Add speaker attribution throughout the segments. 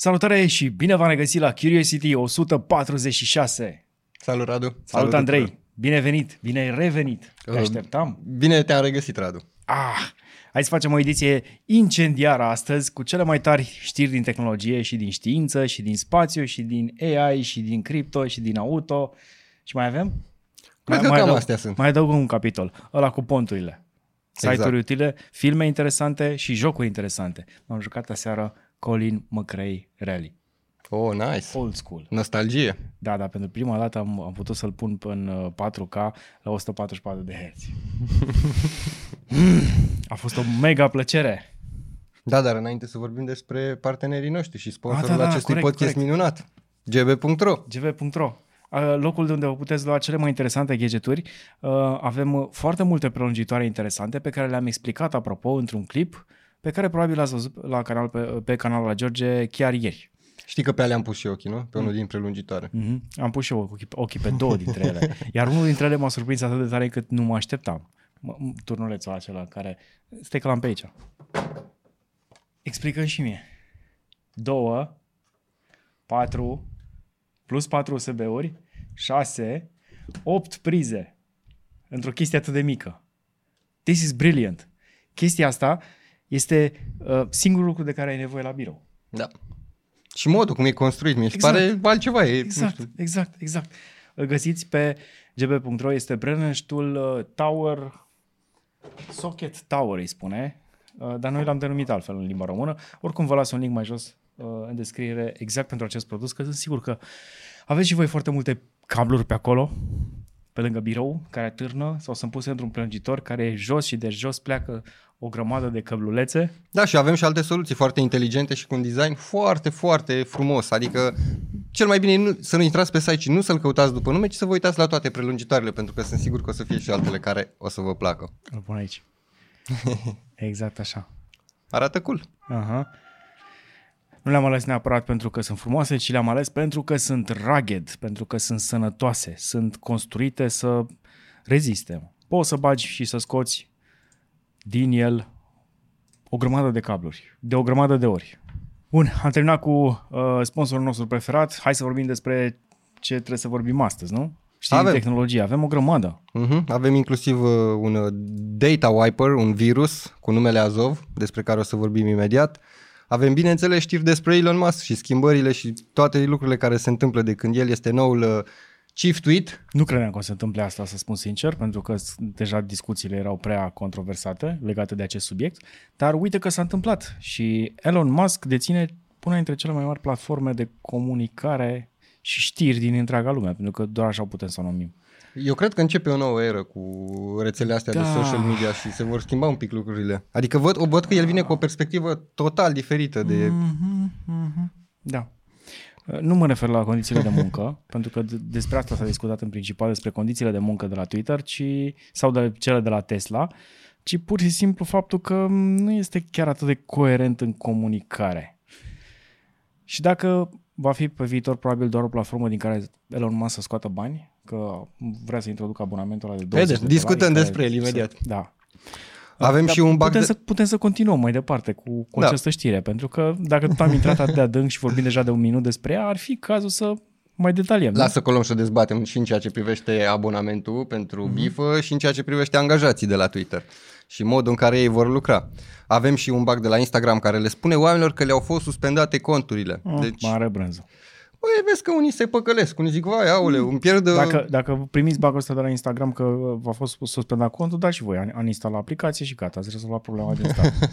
Speaker 1: Salutare și bine v-am regăsit la Curiosity 146.
Speaker 2: Salut, Radu.
Speaker 1: Salut,
Speaker 2: Salut
Speaker 1: Andrei.
Speaker 2: tuturor.
Speaker 1: Bine venit, bine ai revenit. Te
Speaker 2: Uh,
Speaker 1: așteptam.
Speaker 2: Bine te-am regăsit, Radu.
Speaker 1: Ah, hai să facem o ediție incendiară astăzi cu cele mai tari știri din tehnologie și din știință și din spațiu și din AI și din cripto și din auto. Și mai avem?
Speaker 2: Cred că
Speaker 1: mai
Speaker 2: cam
Speaker 1: adaug-
Speaker 2: astea sunt.
Speaker 1: Mai adaug un capitol, ăla cu ponturile. Site-uri
Speaker 2: Exact.
Speaker 1: utile, filme interesante și jocuri interesante. M-am jucat aseară Colin McRae Rally.
Speaker 2: Oh, nice.
Speaker 1: Old school.
Speaker 2: Nostalgie.
Speaker 1: Da, dar pentru prima dată am, am putut să-l pun în uh, 4K la 144 de Hz. Mm, A fost o mega plăcere.
Speaker 2: Da, dar înainte să vorbim despre partenerii noștri și sponsorul
Speaker 1: Ah, da, da,
Speaker 2: acestui
Speaker 1: corect,
Speaker 2: podcast
Speaker 1: corect.
Speaker 2: minunat, gb.ro.
Speaker 1: gv.ro uh, locul de unde vă puteți lua cele mai interesante gadgeturi. Uh, Avem uh, foarte multe prelungitoare interesante pe care le-am explicat, apropo, într-un clip pe care probabil l-ați văzut la canal, pe, pe canalul la George chiar ieri.
Speaker 2: Știi că pe alea am pus și ochii, nu?
Speaker 1: Mm.
Speaker 2: Pe unul din prelungitoare.
Speaker 1: Mm-hmm. Am pus și eu ochii, ochii pe două dintre ele. Iar unul dintre ele m-a surprins atât de tare încât nu mă așteptam. M- m- Turnulețul acela care... Stai că l-am pe aici. explică și mie. Două, patru, plus patru USB-uri, șase, opt prize într-o chestie atât de mică. This is brilliant. Chestia asta este uh, singurul lucru de care ai nevoie la birou.
Speaker 2: Da. Și modul cum e construit, mi se
Speaker 1: Exact.
Speaker 2: pare altceva. E, nu
Speaker 1: Exact,
Speaker 2: știu,
Speaker 1: exact, exact. Îl găsiți pe gb.ro, este Brennenstuhl uh, Tower, Socket Tower îi spune, uh, dar noi l-am denumit altfel în limba română. Oricum vă las un link mai jos uh, în descriere exact pentru acest produs, că sunt sigur că aveți și voi foarte multe cabluri pe acolo, pe lângă birou, care atârnă sau sunt puse într-un prelungitor care e jos și de jos pleacă o grămadă de căblulețe.
Speaker 2: Da, și avem și alte soluții foarte inteligente și cu un design foarte, foarte frumos. Adică cel mai bine e nu, să nu intrați pe site și nu să-l căutați după nume, ci să vă uitați la toate prelungitoarele, pentru că sunt sigur că o să fie și altele care o să vă placă.
Speaker 1: Îl pun aici. exact așa.
Speaker 2: Arată cool.
Speaker 1: Aha. Nu le-am ales neapărat pentru că sunt frumoase, ci le-am ales pentru că sunt rugged, pentru că sunt sănătoase, sunt construite să reziste. Poți să bagi și să scoți din el o grămadă de cabluri, de o grămadă de ori. Bun, am terminat cu uh, sponsorul nostru preferat. Hai să vorbim despre ce trebuie să vorbim astăzi, nu? Știi,
Speaker 2: Avem.
Speaker 1: tehnologie. Avem o grămadă.
Speaker 2: Uh-huh. Avem inclusiv uh, un uh, data wiper, un virus cu numele Azov, despre care o să vorbim imediat. Avem, bineînțeles, știri despre Elon Musk și schimbările și toate lucrurile care se întâmplă de când el este noul uh, chief tweet.
Speaker 1: Nu credeam că o să se întâmple asta, să spun sincer, pentru că s- deja discuțiile erau prea controversate legate de acest subiect, dar uite că s-a întâmplat și Elon Musk deține una dintre cele mai mari platforme de comunicare și știri din întreaga lume, pentru că doar așa o putem să o numim.
Speaker 2: Eu cred că începe o nouă eră cu rețelele astea da. de
Speaker 1: Da.
Speaker 2: social media și se vor schimba un pic lucrurile. Adică văd, o văd că el vine cu o perspectivă total diferită de...
Speaker 1: Mm. Da. Nu mă refer la condițiile de muncă, pentru că d- despre asta s-a discutat în principal, despre condițiile de muncă de la Twitter ci, sau de cele de la Tesla, ci pur și simplu faptul că nu este chiar atât de coerent în comunicare. Și dacă va fi pe viitor probabil doar o platformă din care Elon Musk să scoată bani, că vrea să introducă abonamentul ăla de 20
Speaker 2: Vedem,
Speaker 1: de
Speaker 2: discutăm
Speaker 1: dolari,
Speaker 2: despre el
Speaker 1: care
Speaker 2: imediat.
Speaker 1: Să, da.
Speaker 2: Avem
Speaker 1: Dar
Speaker 2: și un bug
Speaker 1: putem,
Speaker 2: de...
Speaker 1: să, putem să continuăm mai departe cu, cu
Speaker 2: Da.
Speaker 1: această știre, pentru că dacă tot am intrat atât de adânc și vorbim deja de un minut despre ea, ar fi cazul să mai detaliem. nu?
Speaker 2: Lasă colom să dezbatem și în ceea ce privește abonamentul pentru
Speaker 1: Mhm.
Speaker 2: mm-hmm. bifă și în ceea ce privește angajații de la Twitter și modul în care ei vor lucra. Avem și un bug de la Instagram care le spune oamenilor că le-au fost suspendate conturile.
Speaker 1: Mm,
Speaker 2: Deci,
Speaker 1: Mare brânză.
Speaker 2: Băi, vezi că unii se păcălesc, unii zic, vai, aule, îmi pierd... uh,
Speaker 1: Dacă, dacă primiți bagul ăsta de la Instagram că v-a fost suspendat contul, dați și voi, an- uninstala aplicație și gata, ați rezolvat problema din start.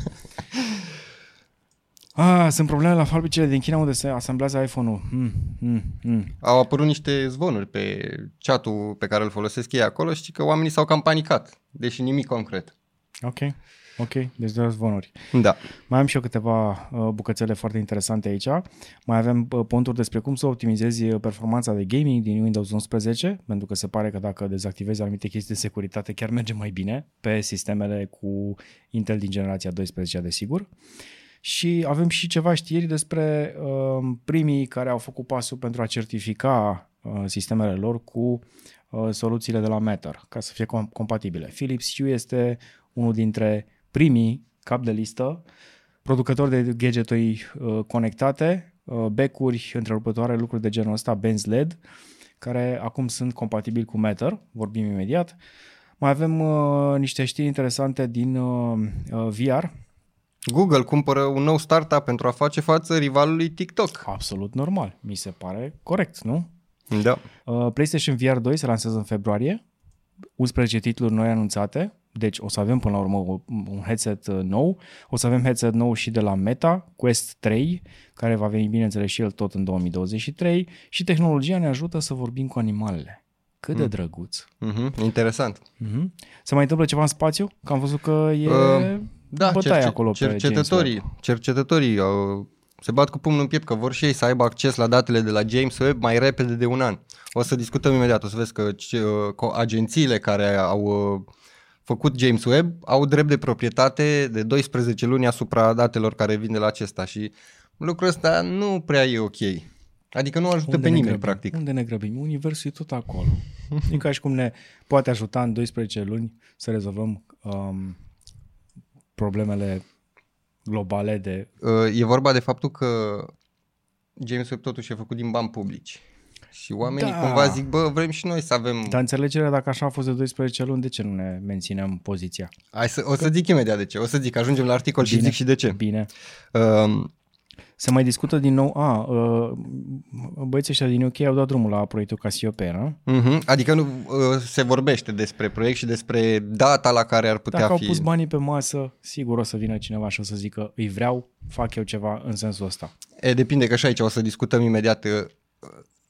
Speaker 1: Ah, sunt probleme la fabricile din China unde se asamblează iPhone-ul. Mm, mm, mm.
Speaker 2: Au apărut niște zvonuri pe chatul pe care îl folosesc ei acolo și că oamenii s-au cam panicat, deși nimic concret.
Speaker 1: Ok, ok, deci doar zvonuri.
Speaker 2: Da.
Speaker 1: Mai am și eu câteva uh, bucățele foarte interesante aici. Mai avem uh, ponturi despre cum să optimizezi uh, performanța de gaming din Windows 11, pentru că se pare că dacă dezactivezi anumite chestii de securitate chiar merge mai bine pe sistemele cu Intel din generația 12, desigur. Și avem și ceva știri despre uh, primii care au făcut pasul pentru a certifica uh, sistemele lor cu uh, soluțiile de la Matter, ca să fie com- compatibile. Philips Hue este unul dintre primii cap de listă producători de gadgeturi uh, conectate uh, becuri întrerupătoare, lucruri de genul ăsta, benz LED, care acum sunt compatibili cu Matter, vorbim imediat. Mai avem uh, niște știri interesante din uh, uh, VR,
Speaker 2: Google cumpără un nou startup pentru a face față rivalului TikTok.
Speaker 1: absolut normal, mi se pare corect, nu?
Speaker 2: Da.
Speaker 1: Uh, PlayStation VR 2 se lansează în februarie, 11 titluri noi anunțate, deci o să avem până la urmă o- un headset uh, nou, o să avem headset nou și de la Meta, Quest 3, care va veni bineînțeles și el tot în 2023 și tehnologia ne ajută să vorbim cu animalele. Cât de drăguț.
Speaker 2: Mhm, Interesant.
Speaker 1: Mhm. Se mai întâmplă ceva în spațiu? Că am văzut că e
Speaker 2: Uh, Da,
Speaker 1: bătaie
Speaker 2: cerce-
Speaker 1: acolo pe James Webb.
Speaker 2: cercetătorii, cercetătorii uh, se bat cu pumnul în piept că vor și ei să aibă acces la datele de la James Webb mai repede de un an. O să discutăm imediat, o să vezi că ce, uh, co- agențiile care au uh, făcut James Webb au drept de proprietate de 12 luni asupra datelor care vin de la acesta și lucrul ăsta nu prea e ok. Adică nu ajută
Speaker 1: Unde
Speaker 2: pe
Speaker 1: ne
Speaker 2: nimeni,
Speaker 1: grăbim?
Speaker 2: practic.
Speaker 1: Unde ne grăbim? Universul e tot acolo. E ca și cum ne poate ajuta în 12 luni să rezolvăm um, problemele globale de...
Speaker 2: Uh, E vorba de faptul că James Webb totuși e făcut din bani publici. Și oamenii
Speaker 1: Da.
Speaker 2: cumva zic, bă, vrem și noi să avem...
Speaker 1: Dar înțelegerea, dacă așa a fost de 12 luni, de ce nu ne menținem poziția?
Speaker 2: Hai să, o să zic imediat de ce. O să zic, ajungem la articol și
Speaker 1: Bine.
Speaker 2: zic și de ce.
Speaker 1: Bine.
Speaker 2: Uh,
Speaker 1: Se mai discută din nou... A, uh, băieții ăștia din UK au dat drumul la proiectul Cassiopeia, nu?
Speaker 2: uh-huh. Adică nu uh, se vorbește despre proiect și despre data la care ar putea
Speaker 1: Dacă au
Speaker 2: fi.
Speaker 1: pus banii pe masă, sigur o să vină cineva și o să zică îi vreau, fac eu ceva în sensul ăsta.
Speaker 2: E, depinde că și aici o să discutăm imediat.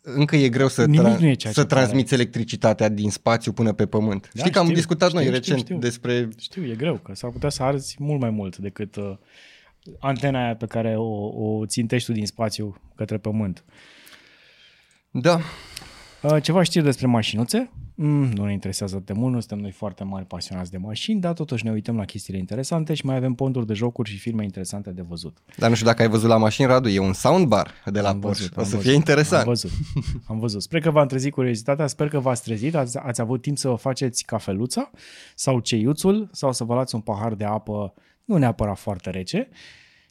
Speaker 2: Uh, încă e greu să,
Speaker 1: Nimic nu e ceea
Speaker 2: să
Speaker 1: ce pare.
Speaker 2: transmiți electricitatea din spațiu până pe pământ.
Speaker 1: Da,
Speaker 2: Știi că am
Speaker 1: știu,
Speaker 2: discutat noi
Speaker 1: știu,
Speaker 2: recent
Speaker 1: știu, știu.
Speaker 2: despre
Speaker 1: Știu, e greu, că s-ar putea să arzi mult mai mult decât uh, antena aia pe care o, o țintești tu din spațiu către pământ.
Speaker 2: Da,
Speaker 1: Uh, ceva știri despre mașinuțe? Mm, nu ne interesează de mult, nu suntem noi foarte mari pasionați de mașini, dar totuși ne uităm la chestiile interesante și mai avem ponturi de jocuri și filme interesante de văzut.
Speaker 2: dar nu știu dacă ai văzut la mașini, Radu, e un soundbar de la
Speaker 1: Am
Speaker 2: Porsche.
Speaker 1: văzut,
Speaker 2: o
Speaker 1: am
Speaker 2: să
Speaker 1: văzut,
Speaker 2: fie interesant.
Speaker 1: Am văzut, am văzut. Sper că v-am trezit curiozitatea, sper că v-ați trezit, ați, ați avut timp să vă faceți cafeluța sau ceiuțul sau să vă luați un pahar de apă, nu neapărat foarte rece,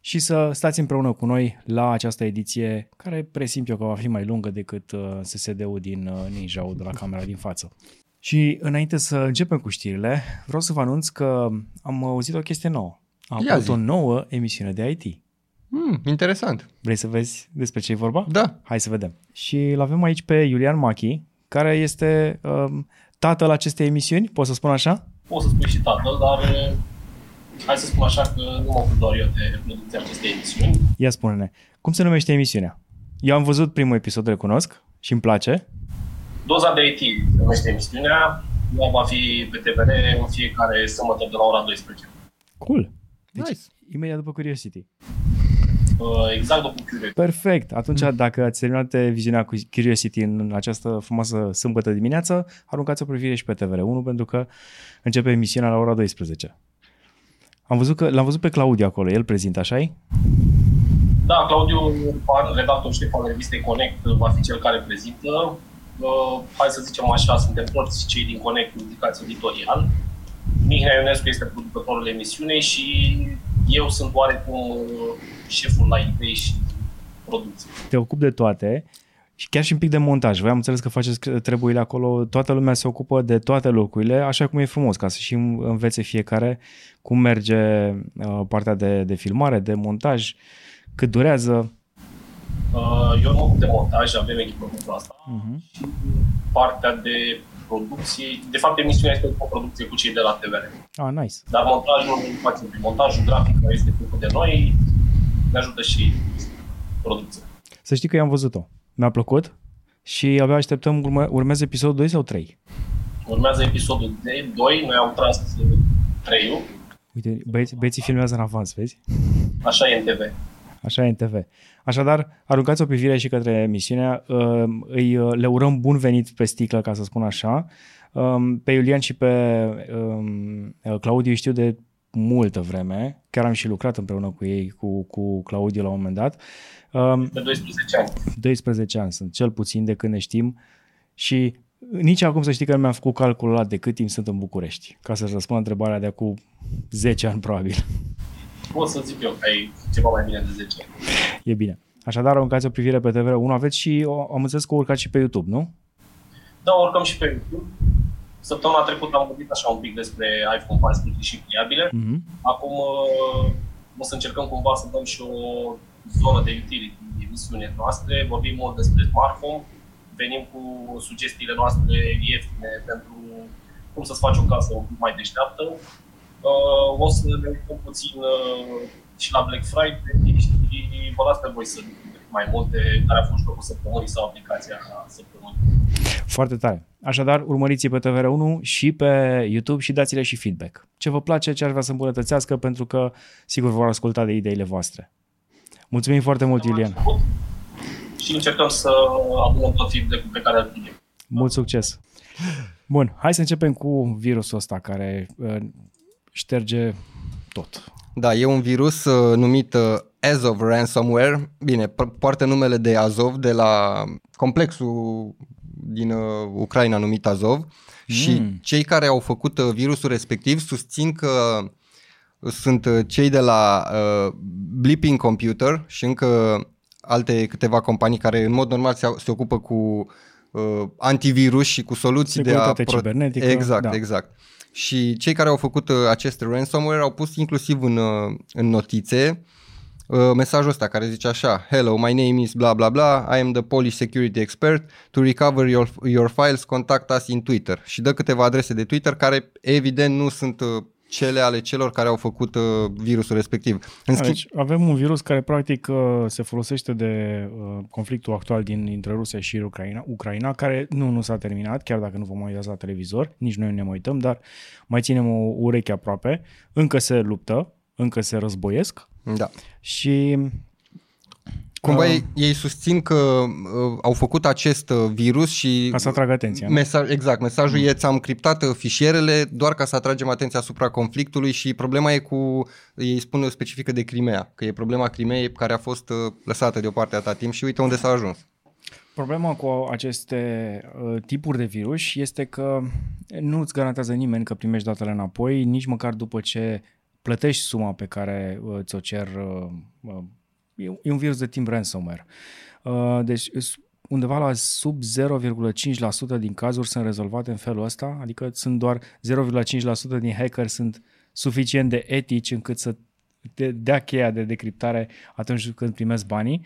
Speaker 1: și să stați împreună cu noi la această ediție, care presimt eu că va fi mai lungă decât uh, SSD-ul din uh, ninja de la camera din față. Și înainte să începem cu știrile, vreau să vă anunț că am auzit o chestie nouă. Am
Speaker 2: Ia
Speaker 1: avut
Speaker 2: zi.
Speaker 1: o nouă emisiune de IT.
Speaker 2: Hmm, interesant.
Speaker 1: Vrei să vezi despre ce e vorba?
Speaker 2: Da.
Speaker 1: Hai să vedem. Și îl avem aici pe Iulian Machi, care este um, tatăl acestei emisiuni, pot să spun așa?
Speaker 3: pot să spui și tatăl, dar eh, hai să spun așa că nu mă ocup doar eu de producția acestei emisiuni.
Speaker 1: Ia spune-ne, cum se numește emisiunea? Eu am văzut primul episod, recunosc, și îmi place.
Speaker 3: Doza de IT se numește emisiunea, ea va fi pe TVR în fiecare sâmbătă de la ora 12.
Speaker 1: Cool. Deci,
Speaker 2: Nice.
Speaker 1: imediat după Curiosity.
Speaker 3: Eh, Exact după Curiosity.
Speaker 1: Perfect. Atunci, mm. dacă ați terminat viziunea cu Curiosity în această frumoasă sâmbătă dimineață, aruncați o privire și pe TVR1, pentru că începe emisiunea la ora 12. Am văzut că, l-am văzut pe Claudiu acolo, el prezintă, așa -i?
Speaker 3: Da, Claudiu, redactor șef al revistei Connect, va fi cel care prezintă. Uh, Hai să zicem așa, suntem toți cei din Connect indicați editorial. Mihnea Ionescu este producătorul emisiunei și eu sunt oarecum uh, șeful la idei și producție.
Speaker 1: te ocupi de toate și chiar și un pic de montaj. Voi am înțeles că faceți treburile acolo, toată lumea se ocupă de toate locurile, așa cum e frumos, ca să și învețe fiecare cum merge uh, partea de, de filmare, de montaj, cât durează.
Speaker 3: Uh, Eu nu mă ocup de montaj, avem echipă pentru asta.
Speaker 1: Uh-huh.
Speaker 3: Și partea de producție, de fapt emisiunea este o producție cu cei de la TVR.
Speaker 1: Ah, nice.
Speaker 3: Dar montajul nu facem prin montajul grafic care este făcut de noi, ne ajută și producția.
Speaker 1: Să știi că i-am văzut-o. Mi-a plăcut și abia așteptăm, urmă, urmează episodul 2 sau 3.
Speaker 3: Urmează episodul 2, noi am tras 3
Speaker 1: Uite, băieți, băieții filmează în avans, vezi?
Speaker 3: așa e în TV.
Speaker 1: Așa e în TV. Așadar, aruncați o privire și către emisiunea. Uh, Îi uh, le urăm bun venit pe sticlă, ca să spun așa. Um, Pe Iulian și pe um, Claudiu îi știu de multă vreme. Chiar am și lucrat împreună cu ei, cu, cu Claudiu la un moment dat. Um,
Speaker 3: De 12 ani.
Speaker 1: 12 ani sunt, cel puțin de când ne știm și nici acum să știi că nu mi-am făcut calculul ăla de cât timp sunt în București, ca să-ți răspund întrebarea de acum 10 ani probabil.
Speaker 3: Pot să zic eu că ai ceva mai bine de 10 ani.
Speaker 1: E bine. Așadar, aruncați o privire pe TV1. Aveți și, o, am înțeles că urcați și pe YouTube, nu?
Speaker 3: Da, urcăm și pe YouTube. Săptămâna trecută am vorbit așa un pic despre iPhone 14 și pliabile.
Speaker 1: Mm-hmm.
Speaker 3: Acum uh, o să încercăm cumva să dăm și o zonă de utility emisiune noastre. Vorbim mult despre smartphone. Venim cu sugestiile noastre ieftine pentru cum să-ți faci o casă un pic mai deșteaptă. Uh, o să ne uităm puțin uh, și la Black Friday și vă las pe voi să mai multe care a fost jocul săptămânii sau aplicația săptămânii.
Speaker 1: Foarte tare. Așadar, urmăriți pe TVR1 și pe YouTube și dați-le și feedback. Ce vă place, ce ar vrea să îmbunătățească, pentru că sigur vor asculta de ideile voastre. Mulțumim foarte mult, Iulian.
Speaker 3: Și încercăm să adunăm tot feedback pe care îl primim.
Speaker 1: Mult succes! Bun, hai să începem cu virusul ăsta care uh, șterge tot.
Speaker 2: Da, e un virus uh, numit uh, Azov Ransomware. Bine, poartă numele de Azov de la complexul din uh, Ucraina numit Azov mm. și cei care au făcut uh, virusul respectiv susțin că sunt uh, cei de la uh, Blipping Computer și încă alte câteva companii care în mod normal se, se ocupă cu uh, antivirus și cu soluții
Speaker 1: Securitate
Speaker 2: de a...
Speaker 1: cibernetică.
Speaker 2: Exact,
Speaker 1: da.
Speaker 2: exact. Și cei care au făcut uh, acest ransomware au pus inclusiv în, uh, în notițe uh, mesajul ăsta care zice așa Hello, my name is bla bla bla, I am the Polish security expert. To recover your, your files, contact us in Twitter. Și dă câteva adrese de Twitter care evident nu sunt uh, cele ale celor care au făcut uh, virusul respectiv.
Speaker 1: În schimb... Deci avem un virus care practic uh, se folosește de uh, conflictul actual din, dintre Rusia și Ucraina, Ucraina, care nu, nu s-a terminat, chiar dacă nu vom mai uita la televizor, nici noi nu ne mai uităm, dar mai ținem o ureche aproape, încă se luptă, încă se războiesc
Speaker 2: Da.
Speaker 1: și
Speaker 2: Cumva
Speaker 1: Uh.
Speaker 2: ei, ei susțin că uh, au făcut acest uh, virus și...
Speaker 1: ca să atragă atenția. nu?
Speaker 2: Mesaj, exact, mesajul mm. e ți-am criptat uh, fișierele doar ca să atragem atenția asupra conflictului și problema e cu, ei spun specifică de Crimea, că e problema Crimeei care a fost uh, lăsată deoparte atâta timp și uite unde s-a ajuns.
Speaker 1: Problema cu aceste uh, tipuri de virus este că nu îți garantează nimeni că primești datele înapoi, nici măcar după ce plătești suma pe care uh, ți-o cer. Uh, uh, e, e un virus de timp ransomware. Uh, deci s- undeva la sub 0,5% din cazuri sunt rezolvate în felul ăsta, adică sunt doar 0,5% din hacker sunt suficient de etici încât să de, dea cheia de decriptare atunci când primesc banii.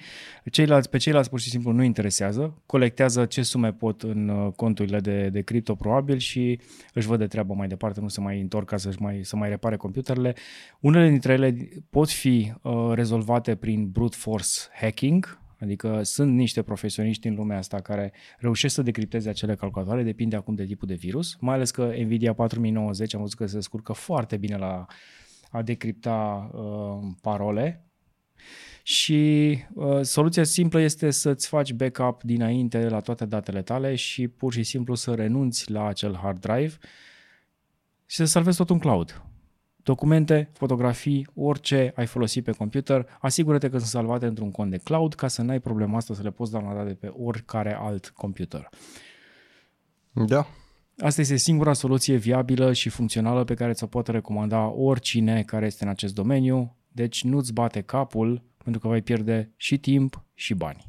Speaker 1: Ceilalți, pe ceilalți pur și simplu nu interesează, colectează ce sume pot în uh, conturile de, de cripto probabil și își văd de treabă mai departe, nu se mai întorc ca să mai, să mai repare computerele. Unele dintre ele pot fi uh, rezolvate prin brute force hacking, Adică sunt niște profesioniști în lumea asta care reușesc să decripteze acele calculatoare, depinde acum de tipul de virus, mai ales că Nvidia 4090 am văzut că se descurcă foarte bine la a decripta uh, parole și uh, soluția simplă este să-ți faci backup dinainte la toate datele tale și pur și simplu să renunți la acel hard drive și să salvezi tot în cloud. Documente, fotografii, orice ai folosit pe computer, asigură-te că sunt salvate într-un cont de cloud ca să n-ai problema asta să le poți downloada de pe oricare alt computer.
Speaker 2: Da.
Speaker 1: Asta este singura soluție viabilă și funcțională pe care ți-o poate recomanda oricine care este în acest domeniu, deci nu-ți bate capul pentru că vei pierde și timp și bani.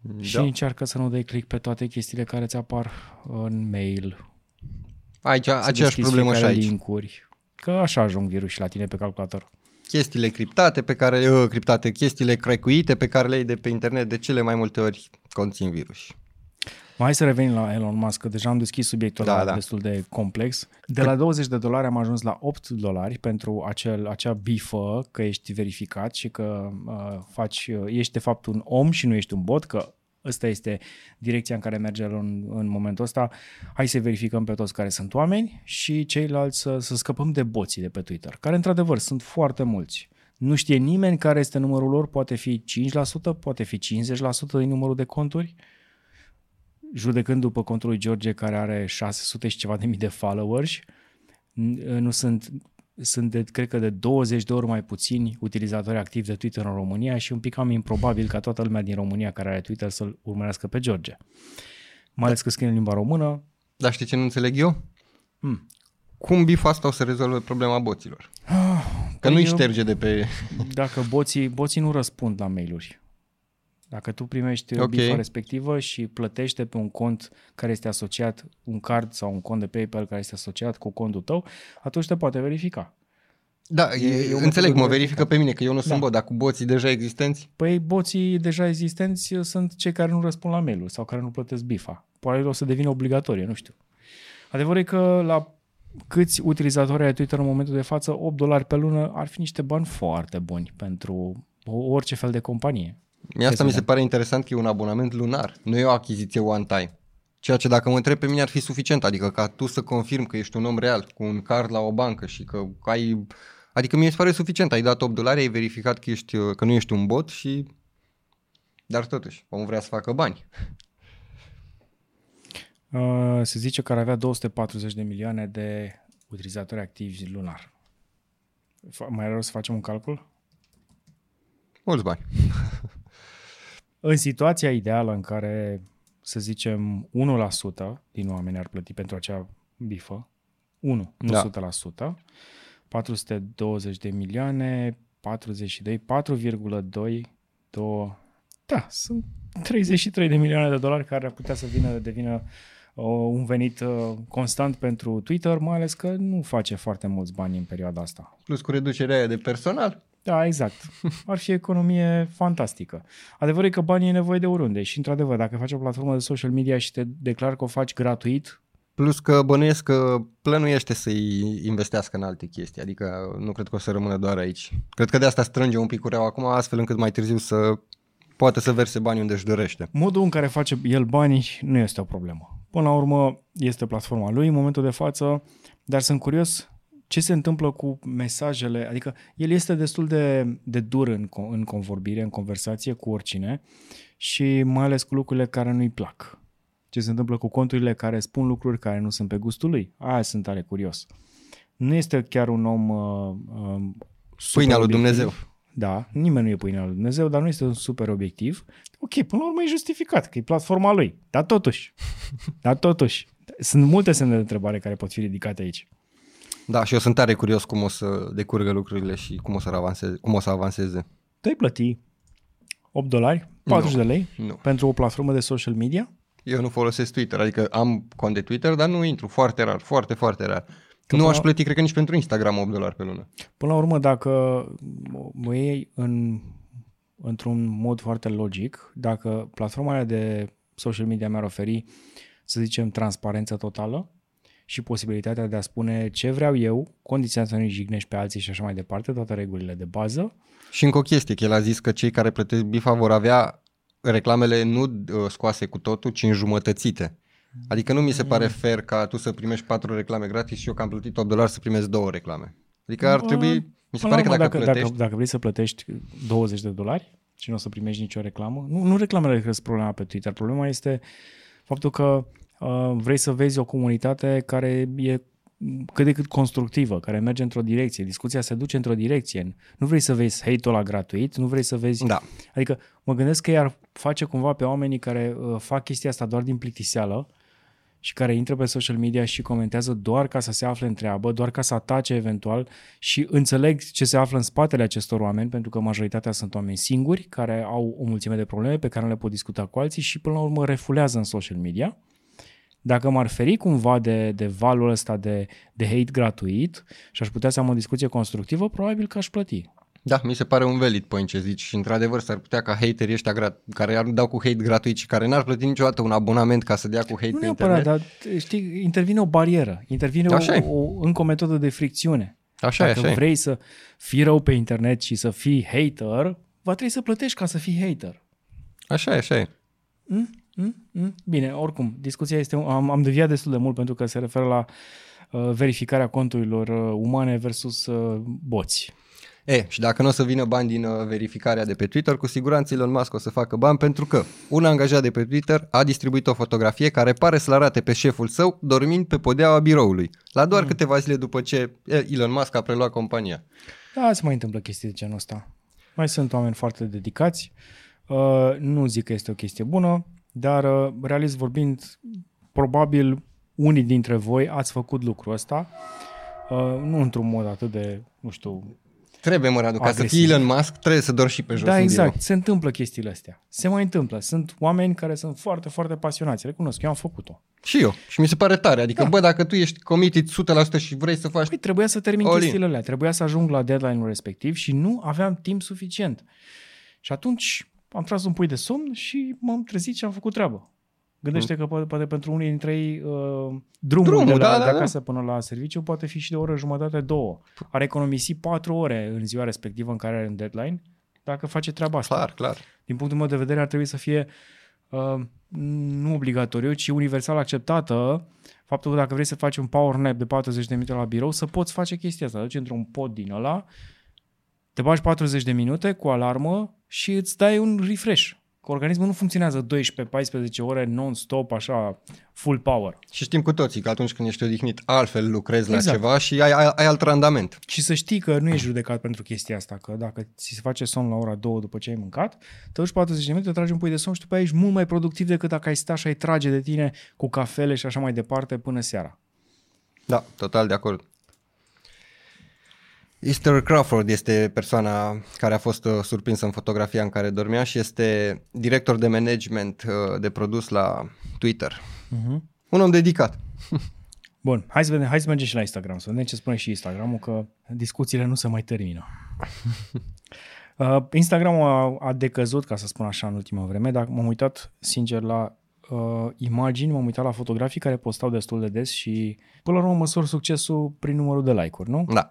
Speaker 1: Da. Și încearcă să nu dai click pe toate chestiile care ți apar în mail.
Speaker 2: Aici,
Speaker 1: să
Speaker 2: aceeași
Speaker 1: deschizi
Speaker 2: problemă și
Speaker 1: fiecare
Speaker 2: aici.
Speaker 1: linkuri. Că așa ajung virus și la tine pe calculator.
Speaker 2: Chestiile criptate pe care, uh, criptate, chestiile cracuite pe care le ai de pe internet de cele mai multe ori conțin virus.
Speaker 1: Mai hai să revenim la Elon Musk, că deja am deschis subiectul
Speaker 2: Da,
Speaker 1: ăla
Speaker 2: da.
Speaker 1: destul de complex. De la 20 de dolari am ajuns la 8 dolari pentru acel, acea bifă că ești verificat și că uh, faci, uh, ești de fapt un om și nu ești un bot, că ăsta este direcția în care merge el în, în momentul ăsta. Hai să verificăm pe toți care sunt oameni și ceilalți să, să scăpăm de boții de pe Twitter, care într-adevăr sunt foarte mulți. Nu știe nimeni care este numărul lor, poate fi 5%, poate fi 50% din numărul de conturi judecând după contul lui George care are 600 și ceva de mii de followers, n- nu sunt, sunt de, cred că de 20 de ori mai puțini utilizatori activi de Twitter în România și un pic cam improbabil ca toată lumea din România care are Twitter să-l urmărească pe George. Mai ales că scrie în limba română.
Speaker 2: Dar știi ce nu înțeleg eu?
Speaker 1: Hmm.
Speaker 2: Cum biful asta o să rezolve problema boților? Că nu-i
Speaker 1: Păi,
Speaker 2: șterge de pe...
Speaker 1: Dacă boții, boții nu răspund la mail-uri. Dacă tu primești
Speaker 2: Ok.
Speaker 1: okay. bifa respectivă și plătește pe un cont care este asociat, un card sau un cont de PayPal care este asociat cu contul tău, atunci te poate verifica.
Speaker 2: Da,
Speaker 1: E-
Speaker 2: e,
Speaker 1: e o
Speaker 2: înțeleg,
Speaker 1: metodă
Speaker 2: mă
Speaker 1: de
Speaker 2: verifică pe mine, că eu nu sunt
Speaker 1: Da.
Speaker 2: bot, dar cu boții deja existenți?
Speaker 1: Păi boții deja existenți sunt cei care nu răspund la mail sau care nu plătesc bifa. Poate o să devină obligatorie, nu știu. Adevărul e că la câți utilizatori ai Twitter în momentul de față, 8 dolari pe lună ar fi niște bani foarte buni pentru orice fel de companie.
Speaker 2: Mie asta
Speaker 1: să
Speaker 2: mi se
Speaker 1: vedem.
Speaker 2: pare interesant că e un abonament lunar, nu e o achiziție one time. Ceea ce dacă mă întreb pe mine ar fi suficient, adică ca tu să confirm că ești un om real, cu un card la o bancă și că ai... Adică mi se pare suficient, ai dat 8 dolari, ai verificat că, ești, că nu ești un bot și... Dar totuși, omul vrea să facă bani.
Speaker 1: Uh, se zice că ar avea 240 de milioane de utilizatori activi lunar. Fa- Mai rău să facem un calcul?
Speaker 2: Mulți bani.
Speaker 1: În situația ideală în care, să zicem, 1% din oameni ar plăti pentru acea bifă, 1, nu
Speaker 2: Da.
Speaker 1: da. 100%, 420 de milioane, 42, 4,2, 2, da, sunt 33 de milioane de dolari care ar putea să vină, devină uh, un venit uh, constant pentru Twitter, mai ales că nu face foarte mulți bani în perioada asta.
Speaker 2: Plus cu reducerea aia de personal.
Speaker 1: Da, exact. Ar fi economie fantastică. Adevărul e că banii e nevoie de oriunde și, într-adevăr, dacă faci o platformă de social media și te declar că o faci gratuit,
Speaker 2: Plus că bănuiesc că plănuiește să-i investească în alte chestii, adică nu cred că o să rămână doar aici. Cred că de asta strânge un pic cureaua acum, astfel încât mai târziu să poate să verse bani unde își dorește.
Speaker 1: modul în care face el banii nu este o problemă. Până la urmă, este platforma lui în momentul de față, dar sunt curios ce se întâmplă cu mesajele, adică el este destul de, de dur în, co- în convorbire, în conversație cu oricine și mai ales cu lucrurile care nu-i plac. Ce se întâmplă cu conturile care spun lucruri care nu sunt pe gustul lui. Aia sunt tare curios. Nu este chiar un om uh, uh, super
Speaker 2: Pâinea lui
Speaker 1: obiectiv.
Speaker 2: Dumnezeu.
Speaker 1: Da, nimeni nu e pâinea lui Dumnezeu, dar nu este un super obiectiv. Ok, până la urmă e justificat, că e platforma lui. Dar totuși, dar totuși, sunt multe semne de întrebare care pot fi ridicate aici.
Speaker 2: Da, și eu sunt tare curios cum o să decurgă lucrurile și cum o să avanseze. Cum o să avanseze.
Speaker 1: Tu ai plăti 8 dolari, 40 de lei
Speaker 2: Nu.
Speaker 1: pentru o platformă de social media?
Speaker 2: Eu nu folosesc Twitter, adică am cont de Twitter, dar nu intru foarte rar, foarte, foarte rar.
Speaker 1: Că
Speaker 2: nu
Speaker 1: până-
Speaker 2: aș plăti, cred că nici pentru Instagram 8 dolari pe lună.
Speaker 1: Până la urmă, dacă mă iei în, într-un mod foarte logic, dacă platforma aia de social media mi-ar oferi, să zicem, transparență totală și posibilitatea de a spune ce vreau eu, condiția să nu jignești pe alții și așa mai departe, toate regulile de bază,
Speaker 2: Și încă o chestie, că el a zis că cei care plătesc bifa vor avea reclamele nu uh, scoase cu totul, ci înjumătățite. Adică nu mi se pare fair ca tu să primești patru reclame gratis și eu că am plătit 8 dolari să primesc două reclame. Adică ar
Speaker 1: Bă,
Speaker 2: trebui, mi se
Speaker 1: Până la
Speaker 2: pare că
Speaker 1: urmă,
Speaker 2: dacă, plătești,
Speaker 1: dacă, dacă vrei să plătești 20 de dolari și nu o să primești nicio reclamă, nu, nu reclamele cred că sunt problema pe Twitter. Problema este faptul că uh, vrei să vezi o comunitate care e cât de cât constructivă, care merge într-o direcție, discuția se duce într-o direcție. Nu vrei să vezi hate-ul la gratuit, nu vrei să vezi...
Speaker 2: Da.
Speaker 1: Adică mă gândesc că i-ar face cumva pe oamenii care uh, fac chestia asta doar din plictiseală și care intră pe social media și comentează doar ca să se afle în treabă, doar ca să atace eventual și înțeleg ce se află în spatele acestor oameni, pentru că majoritatea sunt oameni singuri care au o mulțime de probleme pe care nu le pot discuta cu alții și până la urmă refulează în social media. Dacă m-ar feri cumva de, de valul ăsta de, de hate gratuit și aș putea să am o discuție constructivă, probabil că aș plăti.
Speaker 2: Da, mi se pare un valid point ce zici și într-adevăr s-ar putea ca haterii ăștia gra- care ar dau cu hate gratuit și care n-ar plăti niciodată un abonament ca să dea cu hate
Speaker 1: Nu
Speaker 2: pe
Speaker 1: neapărat,
Speaker 2: internet.
Speaker 1: dar știi, intervine o barieră, intervine
Speaker 2: Așa e.
Speaker 1: o, o, încă o metodă de fricțiune.
Speaker 2: Așa e,
Speaker 1: Dacă
Speaker 2: așa e.
Speaker 1: vrei să fii rău pe internet și să fii hater, va trebui să plătești ca să fii hater.
Speaker 2: Așa e, așa e.
Speaker 1: Mm? Mm? Mm? Bine, oricum, discuția este, am, am deviat destul de mult pentru că se referă la uh, verificarea conturilor uh, umane versus uh, boți.
Speaker 2: E, și dacă nu o să vină bani din uh, verificarea de pe Twitter, cu siguranță Elon Musk o să facă bani pentru că un angajat de pe Twitter a distribuit o fotografie care pare să-l arate pe șeful său dormind pe podeaua biroului, la doar mm. câteva zile după ce Elon Musk a preluat compania.
Speaker 1: Da, se mai întâmplă chestii de genul ăsta. Mai sunt oameni foarte dedicați, uh, nu zic că este o chestie bună, dar uh, realist vorbind, probabil unii dintre voi ați făcut lucrul ăsta, uh, nu într-un mod atât de, nu știu,
Speaker 2: Trebuie, mă, Radu, ca să
Speaker 1: Agresiv.
Speaker 2: fii Elon Musk, trebuie să dormi și pe jos
Speaker 1: Da,
Speaker 2: în
Speaker 1: exact.
Speaker 2: birou.
Speaker 1: Se întâmplă chestiile astea. Se mai întâmplă. Sunt oameni care sunt foarte, foarte pasionați. Recunosc, eu am făcut-o.
Speaker 2: Și eu. Și mi se pare tare. Adică,
Speaker 1: Da.
Speaker 2: bă, dacă tu ești committed 100% și vrei să faci...
Speaker 1: Păi trebuia să termin
Speaker 2: All in.
Speaker 1: chestiile alea. Trebuia să ajung la deadline-ul respectiv și nu aveam timp suficient. Și atunci am tras un pui de somn și m-am trezit și am făcut treabă. Gândește că poate, poate pentru unii dintre ei uh, drumul,
Speaker 2: Drumul,
Speaker 1: de, la,
Speaker 2: da, da,
Speaker 1: de
Speaker 2: da.
Speaker 1: acasă până la serviciu poate fi și de o oră jumătate, două. Ar economisi patru ore în ziua respectivă în care are un deadline dacă face treaba asta.
Speaker 2: Clar, clar.
Speaker 1: din punctul meu de vedere, ar trebui să fie uh, nu obligatoriu, ci universal acceptată faptul că dacă vrei să faci un power nap de 40 de minute la birou, să poți face chestia asta. Duci într-un pod din ăla, te bagi 40 de minute cu alarmă și îți dai un refresh. Că organismul nu funcționează 12-14 ore non-stop, așa, full power.
Speaker 2: Și știm cu toții că atunci când ești odihnit, altfel lucrezi
Speaker 1: Exact.
Speaker 2: la ceva și ai, ai, ai alt randament.
Speaker 1: Și să știi că nu ești judecat pentru chestia asta, că dacă ți se face somn la ora 2 după ce ai mâncat, te duci 40 de minute, tragi un pui de somn și după aia ești mult mai productiv decât dacă ai sta și ai trage de tine cu cafele și așa mai departe până seara.
Speaker 2: Da, total de acord. Easter Crawford este persoana care a fost uh, surprinsă în fotografia în care dormea și este director de management uh, de produs la Twitter.
Speaker 1: Uh-huh.
Speaker 2: Un om dedicat.
Speaker 1: Bun, hai să, vedem, hai să mergem și la Instagram, să vedem ce spune și Instagramul, că discuțiile nu se mai termină. uh, Instagramul a, a decăzut, ca să spun așa, în ultima vreme, dar m-am uitat, sincer, la uh, imagini, m-am uitat la fotografii care postau destul de des și, până la urmă, măsor succesul prin numărul de like-uri, nu?
Speaker 2: Da.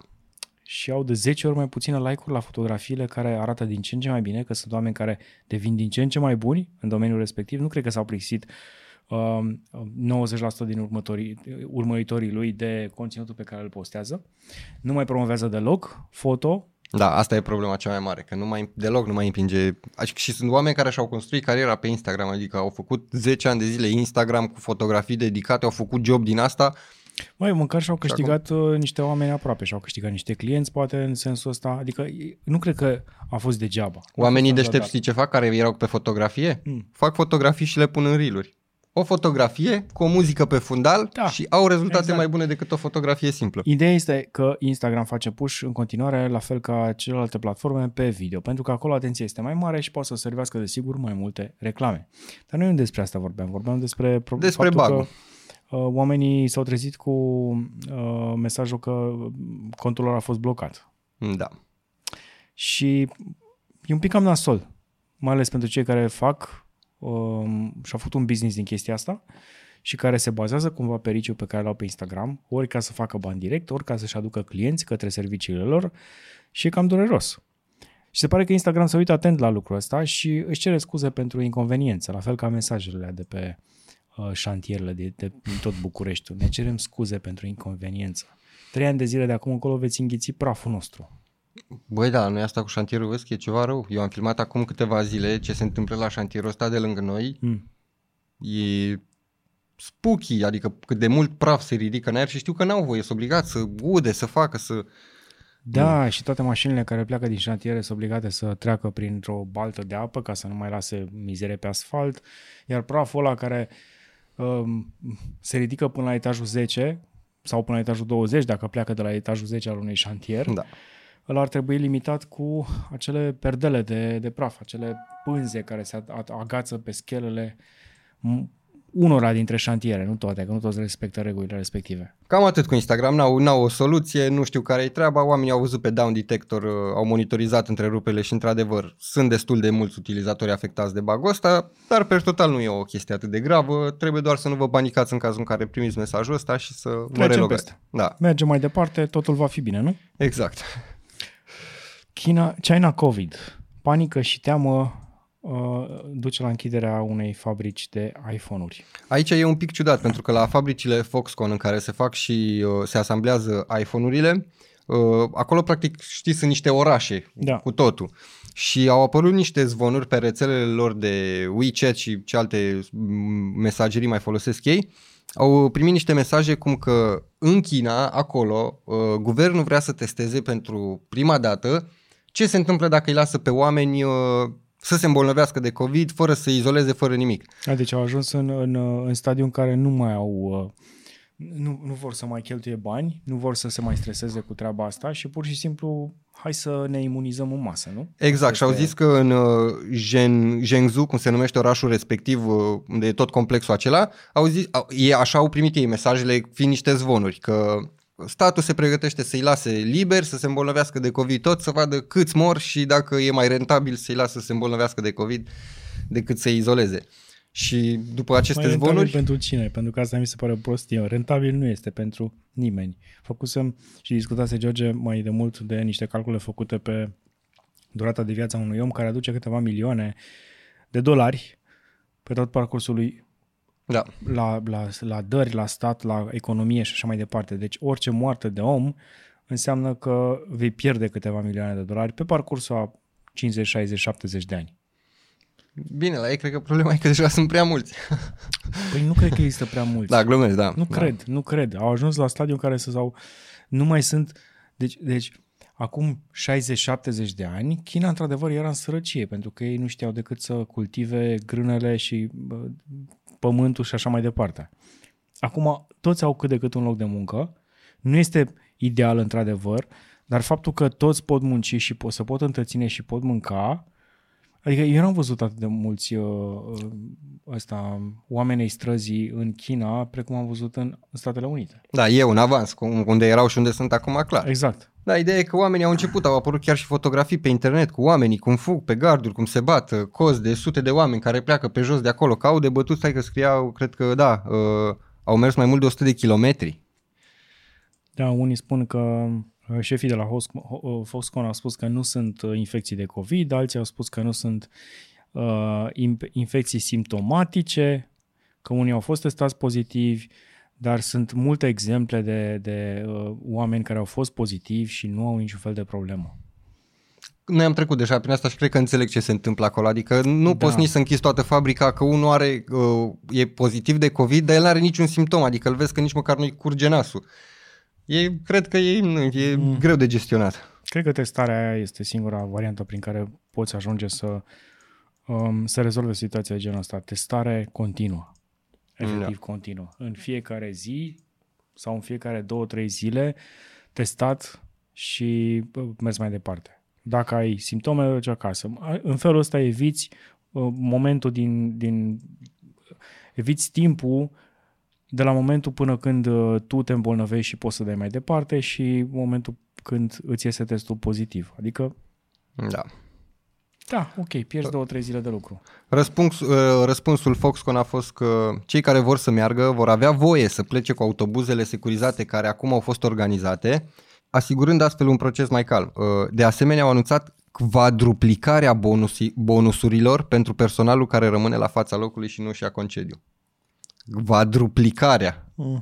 Speaker 1: Și au de 10 ori mai puține like-uri la fotografiile care arată din ce în ce mai bine, că sunt oameni care devin din ce în ce mai buni în domeniul respectiv. Nu cred că s-au plictisit um, 90% din următorii, urmăritorii lui de conținutul pe care îl postează. Nu mai promovează deloc foto.
Speaker 2: Da, asta e problema cea mai mare, că nu mai, deloc nu mai împinge. Adică Și sunt oameni care și-au construit cariera pe Instagram, adică au făcut 10 ani de zile Instagram cu fotografii dedicate, au făcut job din asta.
Speaker 1: Mai măcar și-au câștigat uh, niște oameni aproape, și-au câștigat niște clienți, poate în sensul ăsta. Adică e- nu cred că a fost degeaba. Nu a
Speaker 2: Oamenii
Speaker 1: fost
Speaker 2: deștepți
Speaker 1: dat.
Speaker 2: știi ce fac, care erau pe fotografie?
Speaker 1: Mm.
Speaker 2: Fac fotografii și le pun în riluri. O fotografie cu o muzică pe fundal
Speaker 1: Da,
Speaker 2: și au rezultate
Speaker 1: exact.
Speaker 2: mai bune decât o fotografie simplă.
Speaker 1: Ideea este că Instagram face push în continuare, la fel ca celelalte platforme, pe video, pentru că acolo atenția este mai mare și poate să servească, desigur, mai multe reclame. Dar noi nu despre asta vorbeam, vorbeam despre, pro-
Speaker 2: Despre
Speaker 1: faptul
Speaker 2: bug.
Speaker 1: Că uh, oamenii s-au trezit cu uh, mesajul că contul lor a fost blocat.
Speaker 2: Da.
Speaker 1: Și e un pic cam nasol, mai ales pentru cei care fac um, și-au făcut un business din chestia asta și care se bazează cumva pe riciul pe care l-au pe Instagram, ori ca să facă bani direct, ori ca să-și aducă clienți către serviciile lor și e cam dureros. Și se pare că Instagram se uită atent la lucrul ăsta și își cere scuze pentru inconveniență, la fel ca mesajele de pe uh, șantierele de, de, din tot Bucureștiul. Ne cerem scuze pentru inconveniență. Trei ani de zile de acum încolo veți înghiți praful nostru.
Speaker 2: Băi, da, noi asta cu șantierul vezi că e ceva rău. Eu am filmat acum câteva zile ce se întâmplă la șantierul ăsta de lângă noi.
Speaker 1: Mm.
Speaker 2: E spooky, adică cât de mult praf se ridică în aer și știu că n-au voie, sunt obligați să ude, să facă, să...
Speaker 1: Da, și toate mașinile care pleacă din șantiere sunt obligate să treacă printr-o baltă de apă ca să nu mai lase mizere pe asfalt, iar praful ăla care um, se ridică până la etajul 10 sau până la etajul 20, dacă pleacă de la etajul 10 al unui șantier,
Speaker 2: Da.
Speaker 1: ăla ar trebui limitat cu acele perdele de, de praf, acele pânze care se a- a- agață pe schelele m- unora dintre șantiere, nu toate, că nu toți respectă regulile respective.
Speaker 2: Cam atât cu Instagram, n-au, n-au o soluție, nu știu care e treaba, oamenii au văzut pe Down Detector, uh, au monitorizat întreruperile și într-adevăr sunt destul de mulți utilizatori afectați de bug ăsta, dar pe total nu e o chestie atât de gravă, trebuie doar să nu vă panicați în cazul în care primiți mesajul ăsta și să vă
Speaker 1: Trecem
Speaker 2: relogați.
Speaker 1: peste.
Speaker 2: Da,
Speaker 1: Mergem mai departe, totul va fi bine, nu?
Speaker 2: exact.
Speaker 1: China, China COVID. Panică și teamă uh, duce la închiderea unei fabrici de iPhone-uri.
Speaker 2: Aici e un pic ciudat pentru că la fabricile Foxconn în care se fac și uh, se asamblează iPhone-urile, uh, acolo practic știți sunt niște orașe
Speaker 1: Da.
Speaker 2: cu totul. Și au apărut niște zvonuri pe rețelele lor de WeChat și ce alte mm, mesagerii mai folosesc ei. Au primit niște mesaje cum că în China, acolo, uh, guvernul vrea să testeze pentru prima dată ce se întâmplă dacă îi lasă pe oameni uh, să se îmbolnăvească de COVID fără să se izoleze, fără nimic.
Speaker 1: Da, Deci au ajuns în, în, în stadiu în care nu mai au uh, nu, nu vor să mai cheltuie bani, nu vor să se mai streseze cu treaba asta și pur și simplu hai să ne imunizăm în masă, nu?
Speaker 2: Exact, și au zis că în uh, Gen, Zhengzhou, cum se numește orașul respectiv, uh, unde e tot complexul acela, au zis, au, e, așa au primit ei mesajele, fiind niște zvonuri, că statul se pregătește să-i lase liber, să se îmbolnăvească de COVID tot, să vadă câți mor și dacă e mai rentabil să-i lasă să se îmbolnăvească de COVID decât să-i izoleze. Și după aceste
Speaker 1: mai
Speaker 2: zvonuri...
Speaker 1: rentabil pentru cine? Pentru că asta mi se pare prostie. Rentabil nu este pentru nimeni. Făcusem și discutase George mai de mult de niște calcule făcute pe durata de viață a unui om care aduce câteva milioane de dolari pe tot parcursul lui
Speaker 2: Da.
Speaker 1: la, la, la dări, la stat, la economie și așa mai departe. Deci orice moarte de om înseamnă că vei pierde câteva milioane de dolari pe parcursul a 50, 60, 70 de ani.
Speaker 2: Bine, la ei cred că problema e că deja sunt prea mulți.
Speaker 1: Păi nu cred că există prea mulți.
Speaker 2: da, glumesc, da.
Speaker 1: Nu
Speaker 2: da.
Speaker 1: cred, nu cred. Au ajuns la stadiul în care să sau nu mai sunt deci, deci acum 60-70 de ani, China într-adevăr era în sărăcie, pentru că ei nu știau decât să cultive grânele și bă, pământul și așa mai departe. Acum toți au cât de cât un loc de muncă, nu este ideal într-adevăr, dar faptul că toți pot munci și pot, să pot întreține și pot mânca, adică eu n-am văzut atât de mulți uh, uh, ăsta, oameni ai străzii în China precum am văzut în Statele Unite.
Speaker 2: Da, e un avans, cum- unde erau și unde sunt acum, clar.
Speaker 1: Exact.
Speaker 2: Da, ideea e că oamenii au început, au apărut chiar și fotografii pe internet cu oamenii, cum fug pe garduri, cum se bat, uh, cozi de sute de oameni care pleacă pe jos de acolo, că au de bătut, stai că scriau, cred că da, uh, au mers mai mult de 100 de kilometri.
Speaker 1: Da, unii spun că uh, șefii de la Hos- Ho- Foxconn au spus că nu sunt uh, infecții de COVID, alții au spus că nu sunt uh, im- infecții simptomatice, că unii au fost testați pozitivi, dar sunt multe exemple de, de uh, oameni care au fost pozitivi și nu au niciun fel de problemă.
Speaker 2: Noi am trecut deja prin asta și cred că înțeleg ce se întâmplă acolo, adică nu
Speaker 1: Da.
Speaker 2: poți nici să închizi toată fabrica că unul are, uh, e pozitiv de COVID, dar el nu are niciun simptom, adică îl vezi că nici măcar nu-i curge nasul. E, cred că e, nu, e mm. greu de gestionat.
Speaker 1: Cred că testarea aia este singura variantă prin care poți ajunge să, um, să rezolve situația de genul ăsta. Testare continuă. Efectiv continuă. În fiecare zi sau în fiecare două, trei zile testat și bă, mers mai departe. Dacă ai simptome, duci acasă. A- În felul ăsta eviți uh, momentul din, din eviți timpul de la momentul până când uh, tu te îmbolnăvești și poți să dai mai departe și momentul când îți iese testul pozitiv. Adică,
Speaker 2: Da.
Speaker 1: Da, ok, pierzi două, trei zile de lucru.
Speaker 2: Răspuns, uh, răspunsul Foxconn a fost că cei care vor să meargă vor avea voie să plece cu autobuzele securizate care acum au fost organizate, asigurând astfel un proces mai calm. Uh, De asemenea, au anunțat quadruplicarea bonusi, bonusurilor pentru personalul care rămâne la fața locului și nu și ia concediu. Quadruplicarea.
Speaker 1: Mm.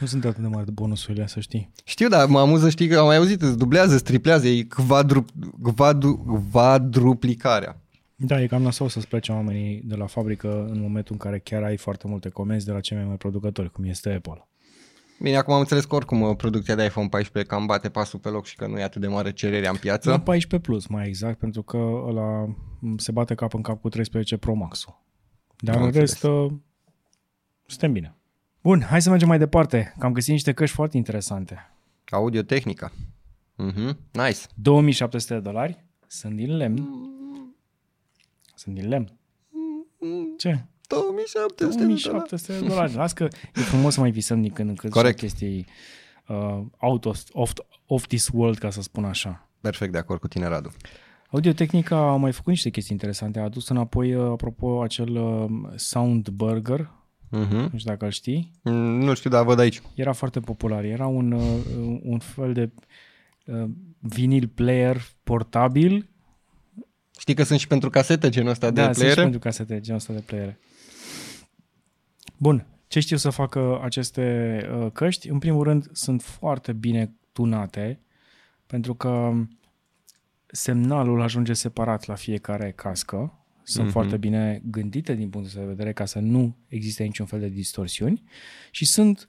Speaker 1: Nu sunt atât de mari bonusurile, să știi.
Speaker 2: Știu, dar mă amuză, știi că am mai auzit, îți dublează, îți triplează, e quadru, quadru, quadruplicarea.
Speaker 1: Da, e cam nasol să-ți plece oamenii de la fabrică în momentul în care chiar ai foarte multe comenzi de la cei mai mari producători, cum este Apple.
Speaker 2: Bine, acum am înțeles că oricum uh, producția de iPhone 14 cam bate pasul pe loc și că nu e atât de mare cererea în piață.
Speaker 1: La 14 Plus, mai exact, pentru că ăla m, se bate cap în cap cu 13 Pro Max-ul. Dar
Speaker 2: Am
Speaker 1: în rest, uh, suntem bine. Bun, hai să mergem mai departe, că am găsit niște căști foarte interesante.
Speaker 2: Audio tehnica. Mhm, nice.
Speaker 1: 2700 de dolari, sunt din lemn. Sunt din lemn. Ce?
Speaker 2: 2700 de dolari.
Speaker 1: 2700 de dolari. Las că e frumos să mai visăm din când în când
Speaker 2: Corect.
Speaker 1: și chestii uh, out of, of, of this world, ca să spun așa.
Speaker 2: Perfect de acord cu tine, Radu.
Speaker 1: Audiotehnica a mai făcut niște chestii interesante. A adus înapoi, uh, apropo, acel uh, Soundburger,
Speaker 2: Mhm.
Speaker 1: nu știu dacă îl știi.
Speaker 2: Mm, Nu știu, dar văd aici.
Speaker 1: Era foarte popular. Era un, uh, un fel de uh, vinil player portabil.
Speaker 2: Știi că sunt și pentru casete genul ăsta de
Speaker 1: da, sunt și
Speaker 2: playere?
Speaker 1: pentru casete, genul ăsta de playere. Bun, ce știu să facă aceste uh, căști? În primul rând, sunt foarte bine tunate, pentru că semnalul ajunge separat la fiecare cască. Sunt
Speaker 2: Mhm.
Speaker 1: mm-hmm. foarte bine gândite din punctul de vedere ca să nu existe niciun fel de distorsiuni și sunt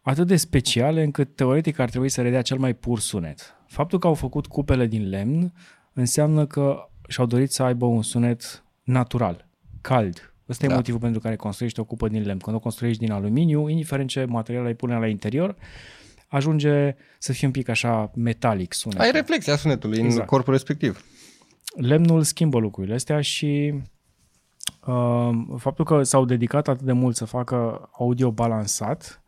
Speaker 1: atât de speciale încât teoretic ar trebui să redea cel mai pur sunet. Faptul că au făcut cupele din lemn înseamnă că și-au dorit să aibă un sunet natural, cald, Ăsta e
Speaker 2: Da.
Speaker 1: motivul pentru care construiești o cupă din lemn. Când o construiești din aluminiu, indiferent ce material ai pune la interior, ajunge să fie un pic așa metalic sunetul.
Speaker 2: Ai reflexia sunetului în
Speaker 1: Exact.
Speaker 2: corpul respectiv.
Speaker 1: Lemnul schimbă lucrurile astea și uh, faptul că s-au dedicat atât de mult să facă audio balansat,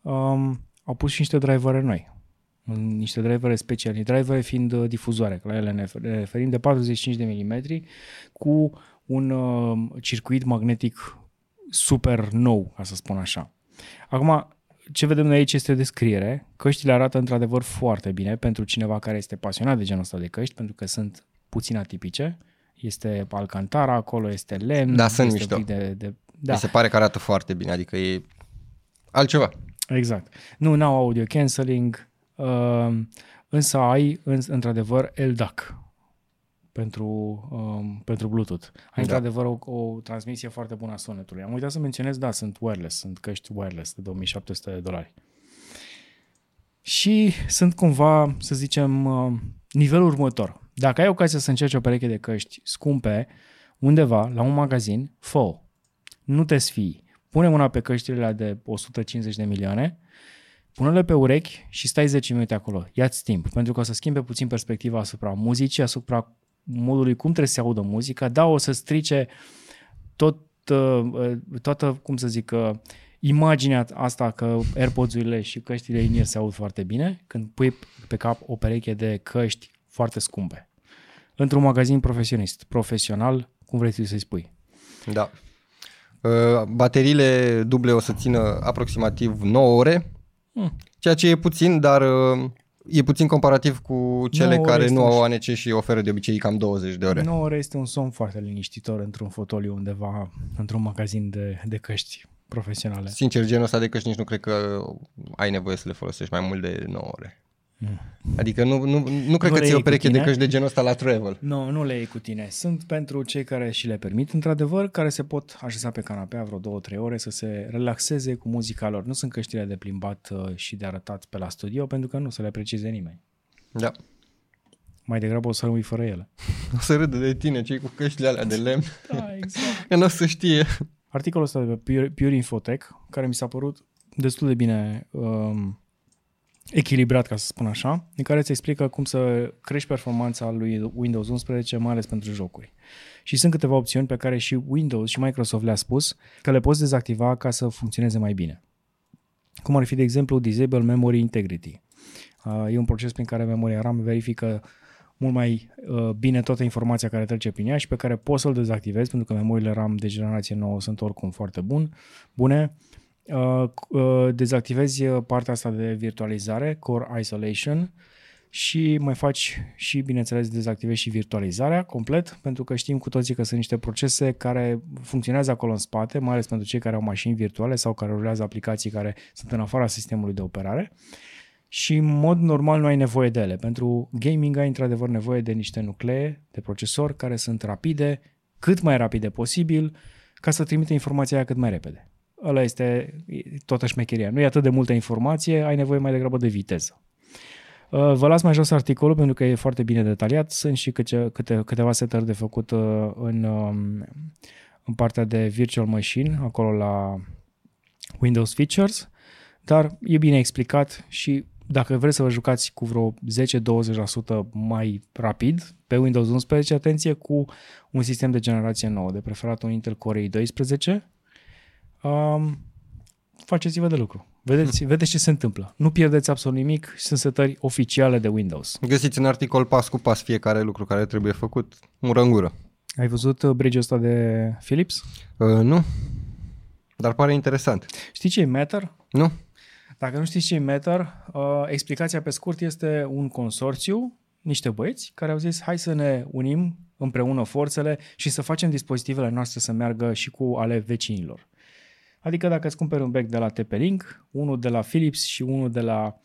Speaker 1: um, au pus și niște drivere noi. Niște drivere speciale, drivere fiind uh, difuzoare, că la ele ne refer- ne referim de 45 de mm cu un uh, circuit magnetic super nou, ca să spun așa. Acum, ce vedem noi aici este o descriere. Căștile arată într-adevăr foarte bine pentru cineva care este pasionat de genul ăsta de căști, pentru că sunt puțin atipice. Este alcantara, acolo este lemn.
Speaker 2: Da, sunt
Speaker 1: este
Speaker 2: mișto.
Speaker 1: un pic De, de,
Speaker 2: Da.
Speaker 1: da,
Speaker 2: Mi se pare că arată foarte bine, adică e altceva.
Speaker 1: exact. Nu, n-au audio cancelling, uh, însă ai, în, într-adevăr, LDAC pentru, um, pentru Bluetooth. Ai
Speaker 2: Da.
Speaker 1: într-adevăr o, o transmisie foarte bună a sunetului. Am uitat să menționez, da, sunt wireless, sunt căști wireless de 2700 de dolari. Și sunt cumva, să zicem, uh, nivelul următor. Dacă ai ocazia să încerci o pereche de căști scumpe undeva, la un magazin, fă Nu te sfii. Pune mâna pe căștile alea de 150 de milioane, pune-le pe urechi și stai 10 minute acolo. Ia-ți timp, pentru că o să schimbe puțin perspectiva asupra muzicii, asupra modului cum trebuie să se audă muzica. Da, o să strice tot, uh, toată, cum să zic, uh, imaginea asta că AirPods-urile și căștile in se aud foarte bine când pui pe cap o pereche de căști foarte scumpe. Într-un magazin profesionist, profesional, cum vrei tu să-i spui.
Speaker 2: Da. Uh, Bateriile duble o să țină aproximativ 9 ore,
Speaker 1: Hmm.
Speaker 2: ceea ce e puțin, dar uh, e puțin comparativ cu cele
Speaker 1: 9 ore
Speaker 2: care
Speaker 1: este
Speaker 2: nu
Speaker 1: un-
Speaker 2: au ANC și oferă de obicei cam 20 de ore.
Speaker 1: 9 ore este un somn foarte liniștitor într-un fotoliu undeva, într-un magazin de, de căști profesionale.
Speaker 2: Sincer, genul ăsta de căști nici nu cred că ai nevoie să le folosești mai mult de 9 ore. Adică nu, nu, nu cred
Speaker 1: Nu
Speaker 2: că
Speaker 1: le
Speaker 2: ți
Speaker 1: iei
Speaker 2: o
Speaker 1: cu
Speaker 2: pereche de
Speaker 1: tine?
Speaker 2: căști de genul ăsta la travel.
Speaker 1: Nu, nu le iei cu tine. Sunt pentru cei care și le permit, într-adevăr, care se pot așeza pe canapea vreo două, trei ore să se relaxeze cu muzica lor. Nu sunt căștile de plimbat uh, și de arătat pe la studio, pentru că nu să le aprecieze nimeni.
Speaker 2: Da.
Speaker 1: Mai degrabă o să rămâi fără ele.
Speaker 2: O să râdă de tine cei cu căștile alea de lemn,
Speaker 1: Da, exact.
Speaker 2: că nu o să știe.
Speaker 1: Articolul ăsta de pe Pure, Pure Infotech, care mi s-a părut destul de bine um, echilibrat, ca să spun așa, în care îți explică cum să crești performanța lui Windows 11, mai ales pentru jocuri. Și sunt câteva opțiuni pe care și Windows și Microsoft le-a spus că le poți dezactiva ca să funcționeze mai bine. Cum ar fi, de exemplu, Disable Memory Integrity. Uh, e un proces prin care memoria RAM verifică mult mai uh, bine toată informația care trece prin ea și pe care poți să-l dezactivezi, pentru că memoriile RAM de generație nouă sunt oricum foarte bun, bune. Uh, uh, dezactivezi uh, partea asta de virtualizare, Core Isolation, și mai faci și, bineînțeles, dezactivezi și virtualizarea complet, pentru că știm cu toții că sunt niște procese care funcționează acolo în spate, mai ales pentru cei care au mașini virtuale sau care rulează aplicații care sunt în afara sistemului de operare și în mod normal nu ai nevoie de ele. Pentru gaming ai într-adevăr nevoie de niște nuclee de procesor care sunt rapide, cât mai rapide posibil, ca să trimite informația aia cât mai repede. Ăla este toată șmecheria. Nu e atât de multă informație, ai nevoie mai degrabă de viteză. Uh, Vă las mai jos articolul pentru că e foarte bine detaliat. Sunt și câte, câte, câteva setări de făcut uh, în, um, în partea de virtual machine, acolo la Windows Features, dar e bine explicat și dacă vreți să vă jucați cu vreo 10-20% mai rapid pe Windows 11, atenție, cu un sistem de generație nouă, de preferat un Intel Core i12, um, faceți-vă de lucru. Vedeți, vedeți ce se întâmplă. Nu pierdeți absolut nimic, sunt setări oficiale de Windows.
Speaker 2: Găsiți în articol pas cu pas fiecare lucru care trebuie făcut, mură în gură.
Speaker 1: Ai văzut uh, bridge-ul ăsta de Philips?
Speaker 2: Uh, nu, dar pare interesant.
Speaker 1: Știi ce e Matter?
Speaker 2: Nu?
Speaker 1: Dacă nu știți ce e Matter, uh, explicația pe scurt este un consorțiu, niște băieți, care au zis hai să ne unim împreună forțele și să facem dispozitivele noastre să meargă și cu ale vecinilor. Adică dacă îți cumperi un bec de la TP-Link, unul de la Philips și unul de la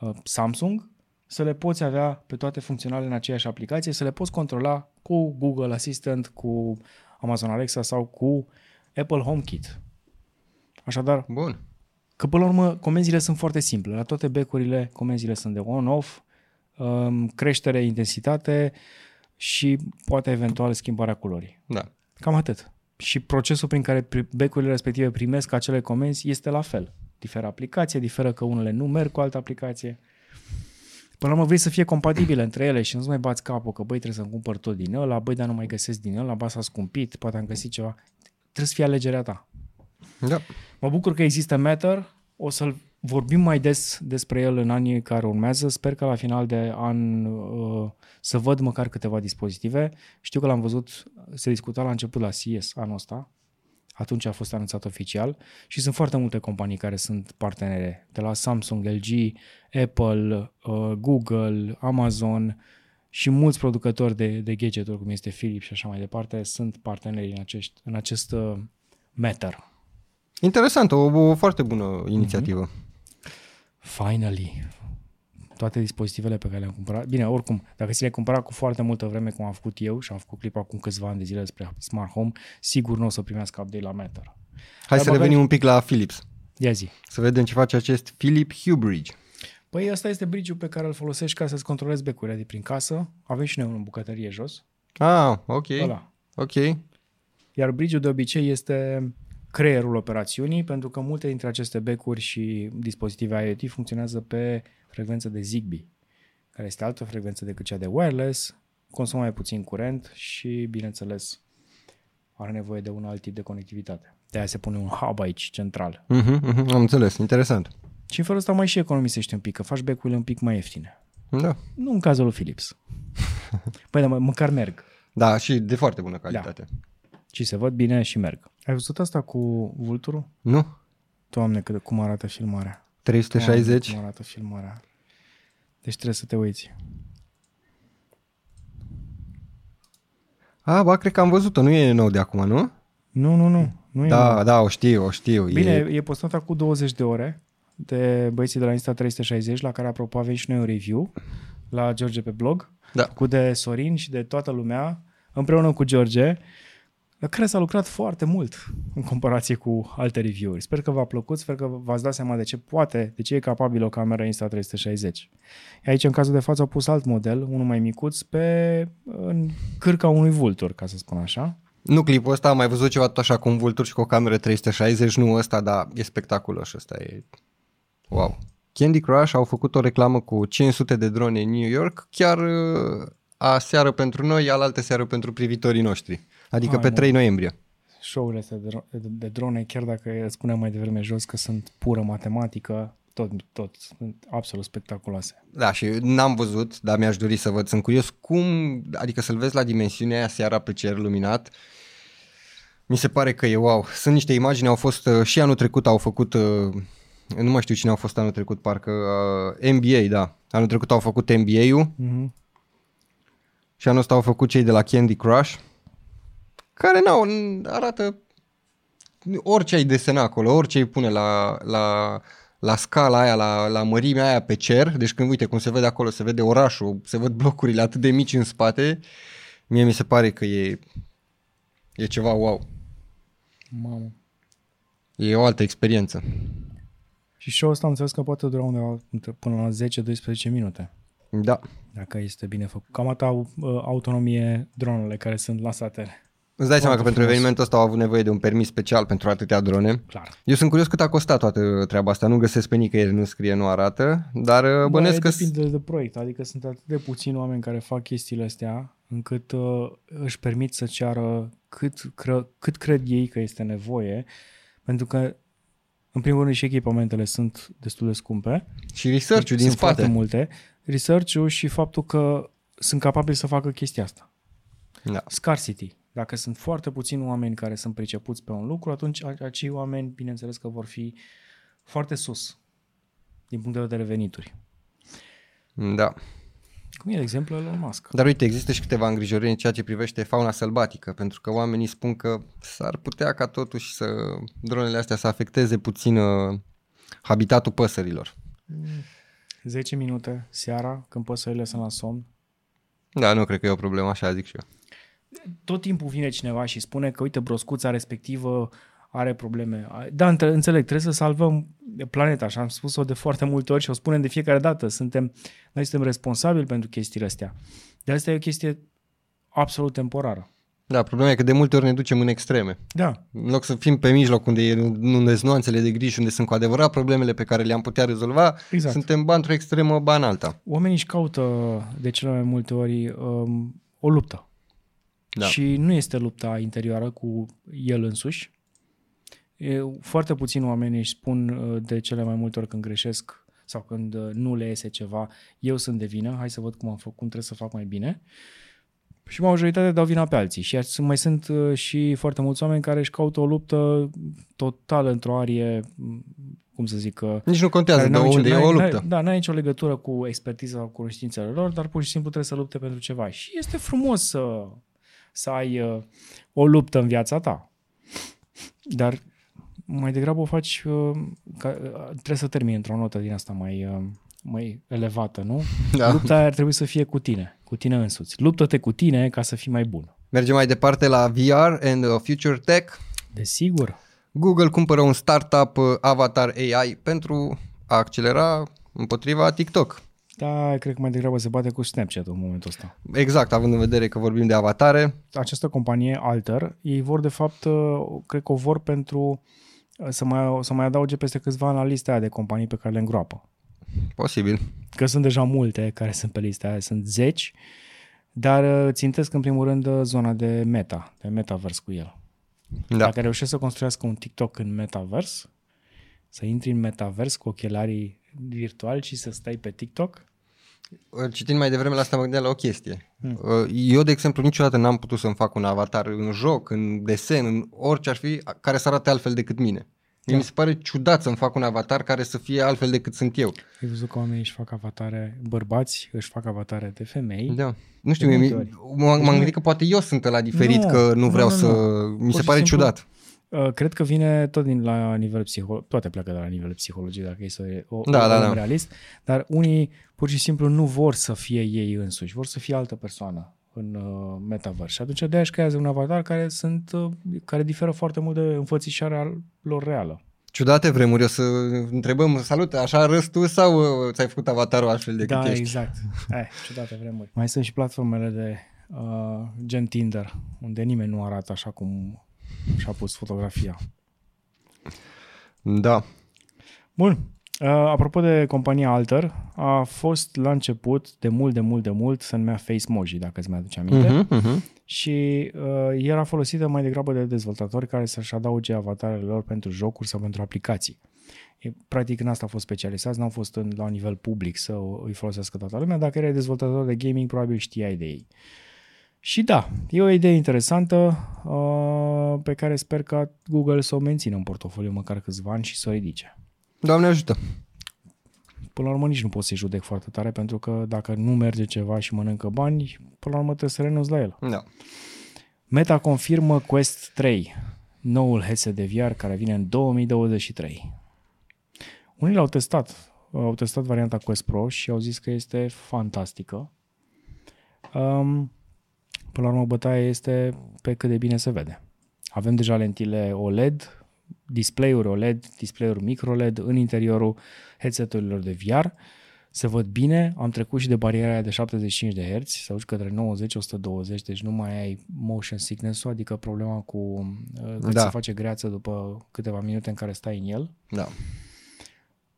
Speaker 1: uh, Samsung, să le poți avea pe toate funcționale în aceeași aplicație, să le poți controla cu Google Assistant, cu Amazon Alexa sau cu Apple HomeKit. Așadar,
Speaker 2: Bun.
Speaker 1: Că până la urmă comenzile sunt foarte simple. La toate becurile comenzile sunt de on-off, um, creștere, intensitate și poate eventual schimbarea culorii.
Speaker 2: Da.
Speaker 1: Cam atât. și procesul prin care pri- becurile respective primesc acele comenzi este la fel. Diferă aplicație, diferă că unele nu merg cu altă aplicație. Până la urmă vrei să fie compatibile între ele și nu-ți mai bați capul că băi trebuie să-mi cumpăr tot din ăla, băi dar nu mai găsesc din ăla, ba s-a scumpit, poate am găsit ceva. Trebuie să fie alegerea ta.
Speaker 2: Da.
Speaker 1: Mă bucur că există Matter, o să-l vorbim mai des despre el în anii care urmează. Sper că la final de an uh, să văd măcar câteva dispozitive. Știu că l-am văzut, se discuta la început la CES anul ăsta, atunci a fost anunțat oficial și sunt foarte multe companii care sunt partenere, de la Samsung, LG, Apple, uh, Google, Amazon și mulți producători de, de gadgeturi, cum este Philips și așa mai departe, sunt parteneri în, acești, în acest uh, Matter.
Speaker 2: Interesant, o, o foarte bună inițiativă.
Speaker 1: Finally. Toate dispozitivele pe care le-am cumpărat. Bine, oricum, dacă ți le cumpărat cu foarte multă vreme, cum am făcut eu și am făcut clip acum câțiva ani de zile despre Smart Home, sigur nu o să primească update la Matter.
Speaker 2: Hai
Speaker 1: Dar
Speaker 2: să
Speaker 1: băgăm-
Speaker 2: revenim un pic la Philips.
Speaker 1: Ia zi.
Speaker 2: Să vedem ce face acest Philip Hue Bridge.
Speaker 1: Păi ăsta este bridge pe care îl folosești ca să-ți controlezi becurile de prin casă. Avem și noi unul în bucătărie jos.
Speaker 2: Ah, ok.
Speaker 1: Ăla.
Speaker 2: Ok.
Speaker 1: Iar bridge de obicei este creierul operațiunii, pentru că multe dintre aceste becuri și dispozitive IoT funcționează pe frecvență de Zigbee, care este altă frecvență decât cea de wireless, consumă mai puțin curent și, bineînțeles, are nevoie de un alt tip de conectivitate. De aia se pune un hub aici, central.
Speaker 2: Uh-huh, uh-huh, am înțeles, interesant.
Speaker 1: Și în felul ăsta mai și economisești un pic, că faci becurile un pic mai ieftine.
Speaker 2: Da.
Speaker 1: Nu în cazul lui Philips. Păi, dar mă- măcar merg.
Speaker 2: Da, și de foarte bună calitate.
Speaker 1: Și se văd bine și merg. Ai văzut asta cu vulturul?
Speaker 2: Nu?
Speaker 1: Doamne, cât, cum arată filmarea.
Speaker 2: 360?
Speaker 1: Doamne, cum arată filmarea. Deci trebuie să te uiți.
Speaker 2: A, ba, cred că am văzut-o, nu e nou de acum, nu?
Speaker 1: Nu, nu, nu. nu e
Speaker 2: Da,
Speaker 1: nou.
Speaker 2: da, o știu, o știu.
Speaker 1: Bine,
Speaker 2: E...
Speaker 1: e postat acum 20 de ore de băieții de la Insta 360, la care apropo avem și noi un review la George pe blog,
Speaker 2: Da.
Speaker 1: cu de Sorin și de toată lumea, împreună cu George, la care s-a lucrat foarte mult în comparație cu alte review-uri. Sper că v-a plăcut, sper că v-ați dat seama de ce poate, de ce e capabil o cameră Insta360. Aici, în cazul de față, au pus alt model, unul mai micuț, pe în cârca unui vultur, ca să spun așa.
Speaker 2: Nu clipul ăsta, am mai văzut ceva tot așa cu un vultur și cu o cameră 360, nu ăsta, dar e spectaculos ăsta, e... Wow. Candy Crush au făcut o reclamă cu 500 de drone în New York, chiar uh, aseară pentru noi, alaltă seară pentru privitorii noștri. Adică
Speaker 1: Hai,
Speaker 2: pe
Speaker 1: mă.
Speaker 2: 3 noiembrie.
Speaker 1: show-urile astea de, dro- de, de drone, chiar dacă spuneam mai devreme jos că sunt pură matematică, tot, tot sunt absolut spectaculoase.
Speaker 2: Da, și n-am văzut, dar mi-aș dori să văd. Sunt curios cum, adică să-l vezi la dimensiunea aia seara pe cer luminat. Mi se pare că e wow. Sunt niște imagini, au fost uh, și anul trecut au făcut, uh, nu mai știu cine au fost anul trecut, parcă uh, NBA, da. Anul trecut au făcut NBA-ul
Speaker 1: Mm-hmm.
Speaker 2: și anul ăsta au făcut cei de la Candy Crush, care n-au, arată orice ai desena acolo, orice îi pune la, la, la scala aia, la, la mărimea aia pe cer, deci când uite cum se vede acolo, se vede orașul, se văd blocurile atât de mici în spate, mie mi se pare că e, e ceva wow.
Speaker 1: Mamă.
Speaker 2: E o altă experiență.
Speaker 1: Și show-ul ăsta am înțeles că poate dura undeva între- până la 10-12 minute,
Speaker 2: Da.
Speaker 1: dacă este bine făcut. Cam atâta au uh, autonomie dronele care sunt lansate.
Speaker 2: Îți dai seama că
Speaker 1: Foarte
Speaker 2: pentru
Speaker 1: frumos.
Speaker 2: evenimentul ăsta au avut nevoie de un permis special pentru atâtea drone.
Speaker 1: Clar.
Speaker 2: Eu sunt curios cât a costat toată treaba asta. Nu găsesc pe nicăieri, nu scrie, nu arată, dar uh, bănesc că...
Speaker 1: Da, depinde de proiect, adică sunt atât de puțini oameni care fac chestiile astea încât uh, își permit să ceară cât, cre- cât cred ei că este nevoie, pentru că în primul rând și echipamentele sunt destul de scumpe.
Speaker 2: Și research-ul din
Speaker 1: sunt
Speaker 2: spate.
Speaker 1: foarte multe. Research-ul și faptul că sunt capabili să facă chestia asta.
Speaker 2: Da.
Speaker 1: Scarcity. Dacă sunt foarte puțini oameni care sunt pricepuți pe un lucru, atunci a- acei oameni, bineînțeles că vor fi foarte sus din punct de vedere venituri.
Speaker 2: da.
Speaker 1: Cum e, de exemplu, Elon Musk.
Speaker 2: Dar uite, există și câteva îngrijorări în ceea ce privește fauna sălbatică, pentru că oamenii spun că s-ar putea ca totuși să dronele astea să afecteze puțin uh, habitatul păsărilor.
Speaker 1: 10 minute seara, când păsările sunt la somn,
Speaker 2: Da, nu cred că e o problemă, așa zic și eu.
Speaker 1: Tot timpul vine cineva și spune că, uite, broscuța respectivă are probleme. Da, între- înțeleg, trebuie să salvăm planeta, și am spus-o de foarte multe ori și o spunem de fiecare dată. Suntem, noi suntem responsabili pentru chestiile astea. De asta e o chestie absolut temporară.
Speaker 2: Da, problema e că de multe ori ne ducem în extreme.
Speaker 1: Da,
Speaker 2: În loc să fim pe mijloc unde, e, unde sunt nuanțele de gri și unde sunt cu adevărat problemele pe care le-am putea rezolva,
Speaker 1: Exact.
Speaker 2: suntem ba într-o extremă, ba în alta.
Speaker 1: oamenii își caută de cele mai multe ori um, o luptă.
Speaker 2: Da.
Speaker 1: Și nu este lupta interioară cu el însuși. E, foarte puțin oamenii își spun uh, de cele mai multe ori când greșesc sau când uh, nu le iese ceva, eu sunt de vină, hai să văd cum am făcut, cum trebuie să fac mai bine. Și majoritatea dau vina pe alții. Și sunt- mai sunt uh, și foarte mulți oameni care își caută o luptă totală într-o arie, m, cum să zic, uh,
Speaker 2: Nici nu contează de
Speaker 1: n-au nicio-
Speaker 2: unde e
Speaker 1: n-ai-
Speaker 2: o
Speaker 1: n-ai-
Speaker 2: luptă.
Speaker 1: Da, n-ai nicio legătură cu expertiza sau cunoștințele lor, dar pur și simplu trebuie să lupte pentru ceva. Și este frumos să, să ai uh, o luptă în viața ta. Dar mai degrabă o faci, uh, ca, uh, trebuie să termini într-o notă din asta mai, uh, mai elevată, nu?
Speaker 2: Da.
Speaker 1: Lupta aia ar trebui să fie cu tine, cu tine însuți. Luptă-te cu tine ca să fii mai bun.
Speaker 2: Mergem mai departe la VR and uh, Future Tech.
Speaker 1: Desigur.
Speaker 2: Google cumpără un startup uh, Avatar AI pentru a accelera împotriva TikTok.
Speaker 1: Da, cred că mai degrabă se bate cu Snapchat în momentul ăsta.
Speaker 2: Exact, având în vedere că vorbim de avatare.
Speaker 1: această companie Alter, ei vor de fapt, uh, cred că o vor pentru uh, să mai, să mai adauge peste câțiva ani la lista aia de companii pe care le îngroapă.
Speaker 2: Posibil.
Speaker 1: Că sunt deja multe care sunt pe lista aia, sunt zeci, dar uh, țintesc în primul rând uh, zona de meta, de metaverse cu el.
Speaker 2: Da.
Speaker 1: Dacă reușești să construiască un TikTok în metaverse, să intri în metaverse cu ochelarii virtuali și să stai pe TikTok,
Speaker 2: Uh, Citind mai devreme la asta mă gândeam la o chestie. Hmm. Eu, de exemplu, niciodată n-am putut să-mi fac un avatar în joc, în desen, în orice ar fi, care să arate altfel decât mine. Da. Mi se pare ciudat să-mi fac un avatar care să fie altfel decât sunt eu.
Speaker 1: ai văzut că oamenii își fac avatare, bărbați își fac avatare de femei,
Speaker 2: Da. Nu știu,
Speaker 1: De
Speaker 2: mie,
Speaker 1: multe
Speaker 2: m- m-am gândit că poate eu sunt la diferit,
Speaker 1: Nu,
Speaker 2: că nu
Speaker 1: nu,
Speaker 2: vreau
Speaker 1: nu,
Speaker 2: să...
Speaker 1: nu.
Speaker 2: Mi se
Speaker 1: Pur și
Speaker 2: pare
Speaker 1: simplu-
Speaker 2: ciudat.
Speaker 1: Uh, Cred că vine tot din la nivel psihologic, toate pleacă de la nivel psihologic, dacă e să o,
Speaker 2: Da,
Speaker 1: o,
Speaker 2: da,
Speaker 1: o
Speaker 2: da.
Speaker 1: realist, dar unii pur și simplu nu vor să fie ei însuși, vor să fie altă persoană în uh, metaverse. Și atunci de-aia își creează un avatar care sunt uh, care diferă foarte mult de înfățișarea lor reală.
Speaker 2: Ciudate vremuri, o să întrebăm, salut, așa arăți tu sau uh, ți-ai făcut avatarul altfel decât
Speaker 1: da,
Speaker 2: ești?
Speaker 1: exact. Eh, ciudate vremuri. Mai sunt și platformele de uh, gen Tinder, unde nimeni nu arată așa cum și-a pus fotografia.
Speaker 2: Da.
Speaker 1: Bun. Uh, apropo de compania Alter, a fost la început, de mult, de mult, de mult, se numea FaceMoji, dacă îți mai aduce aminte.
Speaker 2: Uh-huh, uh-huh.
Speaker 1: Și uh, era folosită mai degrabă de dezvoltatori care să-și adauge avatarele lor pentru jocuri sau pentru aplicații. E, practic în asta au fost specializați, n-au fost în, la un nivel public să o- îi folosească toată lumea. Dacă erai dezvoltator de gaming, probabil știai de ei. Și da, e o idee interesantă uh, pe care sper ca Google să o mențină în portofoliu măcar câțiva ani și să o ridice.
Speaker 2: Doamne ajută.
Speaker 1: Până la urmă nici nu pot să-i judec foarte tare pentru că dacă nu merge ceva și mănâncă bani, până la urmă trebuie să renunți la el.
Speaker 2: Da.
Speaker 1: Meta confirmă Quest 3, noul headset de VR care vine în 2023. Unii l-au testat, au testat varianta Quest Pro și au zis că este fantastică. Um, până la urmă, bătaia este pe cât de bine se vede. Avem deja lentile OLED, display-uri OLED, display-uri micro-LED în interiorul headset-urilor de VR. Se văd bine, am trecut și de bariera aia de 75 de Hz, se duci către 90-120, deci nu mai ai motion sickness-ul, adică problema cu uh, că
Speaker 2: Da.
Speaker 1: se face greață după câteva minute în care stai în el.
Speaker 2: Da.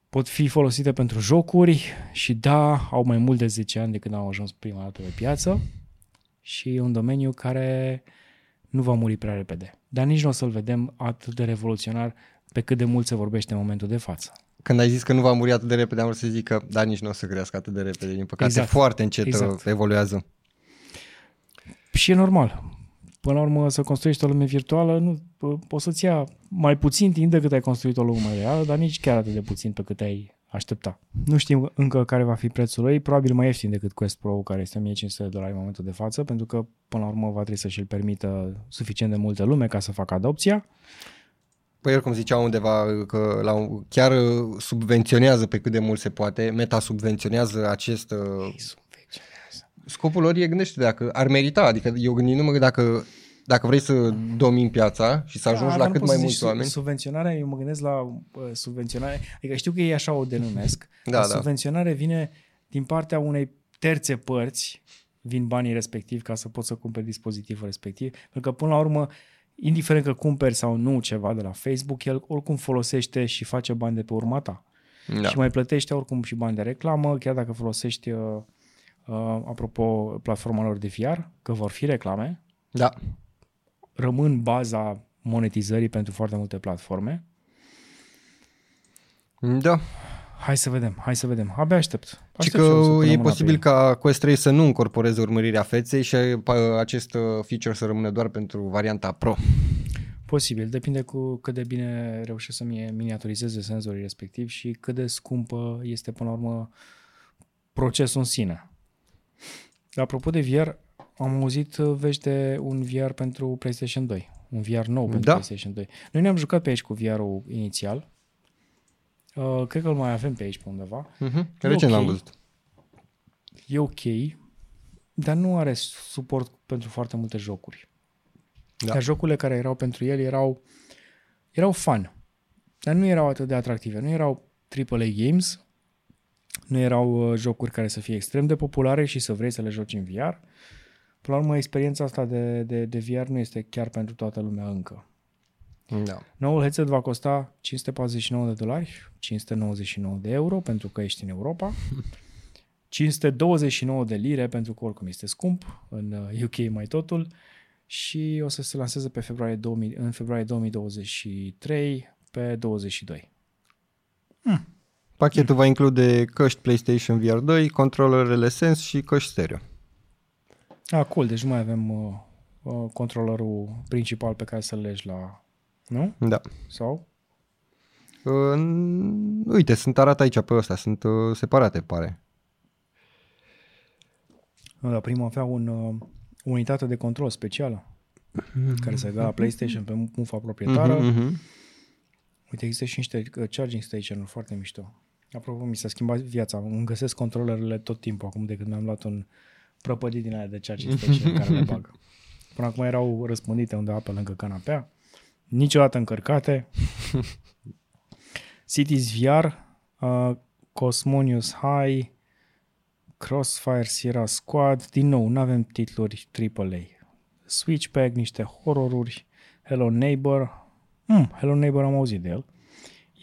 Speaker 1: Pot fi folosite pentru jocuri și da, au mai mult de 10 ani de când au ajuns prima dată pe piață și e un domeniu care nu va muri prea repede. Dar nici nu o să-l vedem atât de revoluționar pe cât de mult se vorbește în momentul de față.
Speaker 2: Când ai zis că nu va muri atât de repede, am vrut să zic că da, nici nu o să crească atât de repede. Din păcate,
Speaker 1: Exact.
Speaker 2: foarte încet
Speaker 1: Exact.
Speaker 2: exact. evoluează.
Speaker 1: Și e normal. Până la urmă, să construiești o lume virtuală, nu, o să-ți ia mai puțin timp decât ai construit o lume reală, dar nici chiar atât de puțin pe cât ai aștepta. Nu știm încă care va fi prețul lui, probabil mai ieftin decât Quest Pro, care este 1500 de dolari în momentul de față, pentru că până la urmă va trebui să și-l permită suficient de multă lume ca să facă adopția.
Speaker 2: Păi el, cum zicea undeva, că la un, chiar uh, subvenționează pe cât de mult se poate, meta subvenționează acest... Uh, scopul lor e, gândește dacă ar merita, adică eu gândindu-mă că dacă, dacă vrei să domini piața și să ajungi
Speaker 1: Da,
Speaker 2: la
Speaker 1: dar nu
Speaker 2: cât
Speaker 1: poți
Speaker 2: mai
Speaker 1: să
Speaker 2: mulți
Speaker 1: zici
Speaker 2: oameni...
Speaker 1: Subvenționarea, eu mă gândesc la uh, subvenționare, adică știu că ei așa o denumesc,
Speaker 2: Da,
Speaker 1: dar
Speaker 2: da.
Speaker 1: subvenționare vine din partea unei terțe părți vin banii respectiv ca să poți să cumperi dispozitivul respectiv. Pentru că până la urmă, indiferent că cumperi sau nu ceva de la Facebook, el oricum folosește și face bani de pe urma ta.
Speaker 2: Da.
Speaker 1: Și mai plătește oricum și bani de reclamă, chiar dacă folosești, uh, uh, apropo, platforma lor de VR, că vor fi reclame,
Speaker 2: Da.
Speaker 1: Rămân baza monetizării pentru foarte multe platforme.
Speaker 2: Da.
Speaker 1: Hai să vedem, hai să vedem. Abia aștept.
Speaker 2: Și
Speaker 1: aștept
Speaker 2: că
Speaker 1: și eu să punem
Speaker 2: e
Speaker 1: mâna
Speaker 2: posibil
Speaker 1: pe el.
Speaker 2: ca Quest 3 să nu încorporeze urmărirea feței și uh, acest uh, feature să rămână doar pentru varianta Pro.
Speaker 1: Posibil, depinde cu cât de bine reușesc să mi miniaturizeze senzorii respectiv și cât de scumpă este până la urmă procesul în sine. Apropo de VR, am auzit uh, vești de un VR pentru PlayStation 2. Un VR nou pentru
Speaker 2: Da.
Speaker 1: PlayStation 2. Noi ne-am jucat pe aici cu VR-ul inițial. Uh, cred că îl mai avem pe aici pe undeva.
Speaker 2: Uh-huh.
Speaker 1: E
Speaker 2: Recent
Speaker 1: ok.
Speaker 2: l-am văzut.
Speaker 1: E ok, dar nu are suport pentru foarte multe jocuri.
Speaker 2: Da.
Speaker 1: Da. Iar jocurile care erau pentru el erau, erau fun, dar nu erau atât de atractive. Nu erau AAA games, nu erau uh, jocuri care să fie extrem de populare și să vrei să le joci în VR. Până la urmă, experiența asta de, de, de VR nu este chiar pentru toată lumea încă.
Speaker 2: Da.
Speaker 1: Noul headset va costa 549 de dolari, 599 de euro pentru că ești în Europa, 529 de lire pentru că oricum este scump, în uh, UK mai totul, și o să se lanseze pe februarie 2000, în februarie 2023 pe 22.
Speaker 2: Pachetul va include căști PlayStation VR 2, controlerele Sense și căști stereo.
Speaker 1: Ah, cool, deci nu mai avem uh, uh, controllerul principal pe care să-l legi la... Nu?
Speaker 2: Da.
Speaker 1: Sau?
Speaker 2: Uh, uite, sunt arată aici pe ăsta, sunt uh, separate, pare.
Speaker 1: Nu, dar primul avea un, uh, o unitate de control specială care se dă la PlayStation pe mufa proprietară.
Speaker 2: Mhm, mhm.
Speaker 1: Uite, există și niște uh, charging station-uri foarte mișto. Apropo, mi s-a schimbat viața. Îmi găsesc controlerele tot timpul acum de când mi-am luat un prăpădit din aia de charging station în care le bag. Până acum erau răspândite undeva pe lângă canapea. Niciodată încărcate. Cities VR, uh, Cosmonius High, Crossfire Sierra Squad. Din nou, nu avem titluri AAA. Switchback, niște horroruri, Hello Neighbor. Hmm, Hello Neighbor am auzit de el.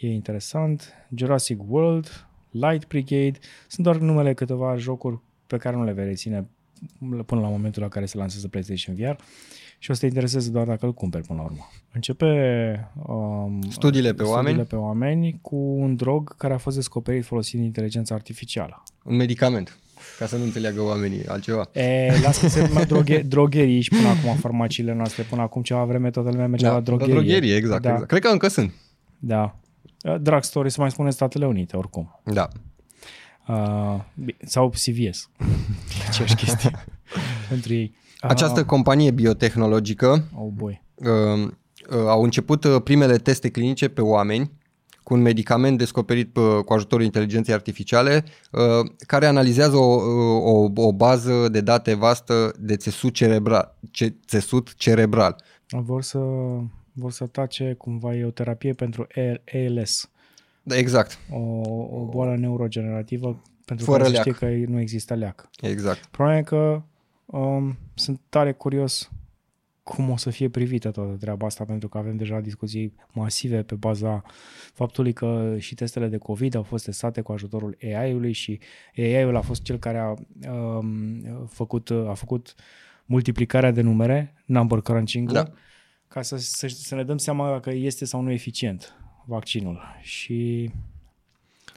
Speaker 1: E interesant. Jurassic World, Light Brigade. Sunt doar numele câteva jocuri pe care nu le vei reține până la momentul la care se lansează PlayStation VR și o să te intereseze doar dacă îl cumperi până la urmă. Începe um,
Speaker 2: Studiile pe oameni.
Speaker 1: pe oameni cu un drog care a fost descoperit folosind inteligența artificială.
Speaker 2: Un medicament, ca să nu înțeleagă oamenii altceva.
Speaker 1: E, las că se numea droghe, drogherii și până acum farmaciile noastre. Până acum ceva vreme toată lumea mergea la drogherie.
Speaker 2: La drogherie, exact,
Speaker 1: da,
Speaker 2: exact. Cred că încă sunt.
Speaker 1: Da. Drugstore se mai spune Statele Unite, oricum.
Speaker 2: Da.
Speaker 1: Uh, bi- sau CVS. Aceeași chestie. Pentru ei. Uh,
Speaker 2: Această companie biotehnologică
Speaker 1: Oh boy.
Speaker 2: uh, uh, au început uh, primele teste clinice pe oameni cu un medicament descoperit uh, cu ajutorul inteligenței artificiale uh, care analizează o, uh, o, o bază de date vastă de țesut cerebral. Ce, țesut cerebral.
Speaker 1: Vor să, vor să atace cumva e o terapie pentru ALS,
Speaker 2: Da, exact,
Speaker 1: o, o boală neurogenerativă pentru
Speaker 2: Fără
Speaker 1: care se
Speaker 2: leac.
Speaker 1: știe că nu există leac.
Speaker 2: exact.
Speaker 1: Problema e că um, sunt tare curios cum o să fie privită toată treaba asta, pentru că avem deja discuții masive pe baza faptului că și testele de COVID au fost testate cu ajutorul AI-ului și AI-ul a fost cel care a, um, făcut, a făcut multiplicarea de numere, number crunching
Speaker 2: Da.
Speaker 1: ca să, să, să ne dăm seama dacă este sau nu eficient vaccinul. Și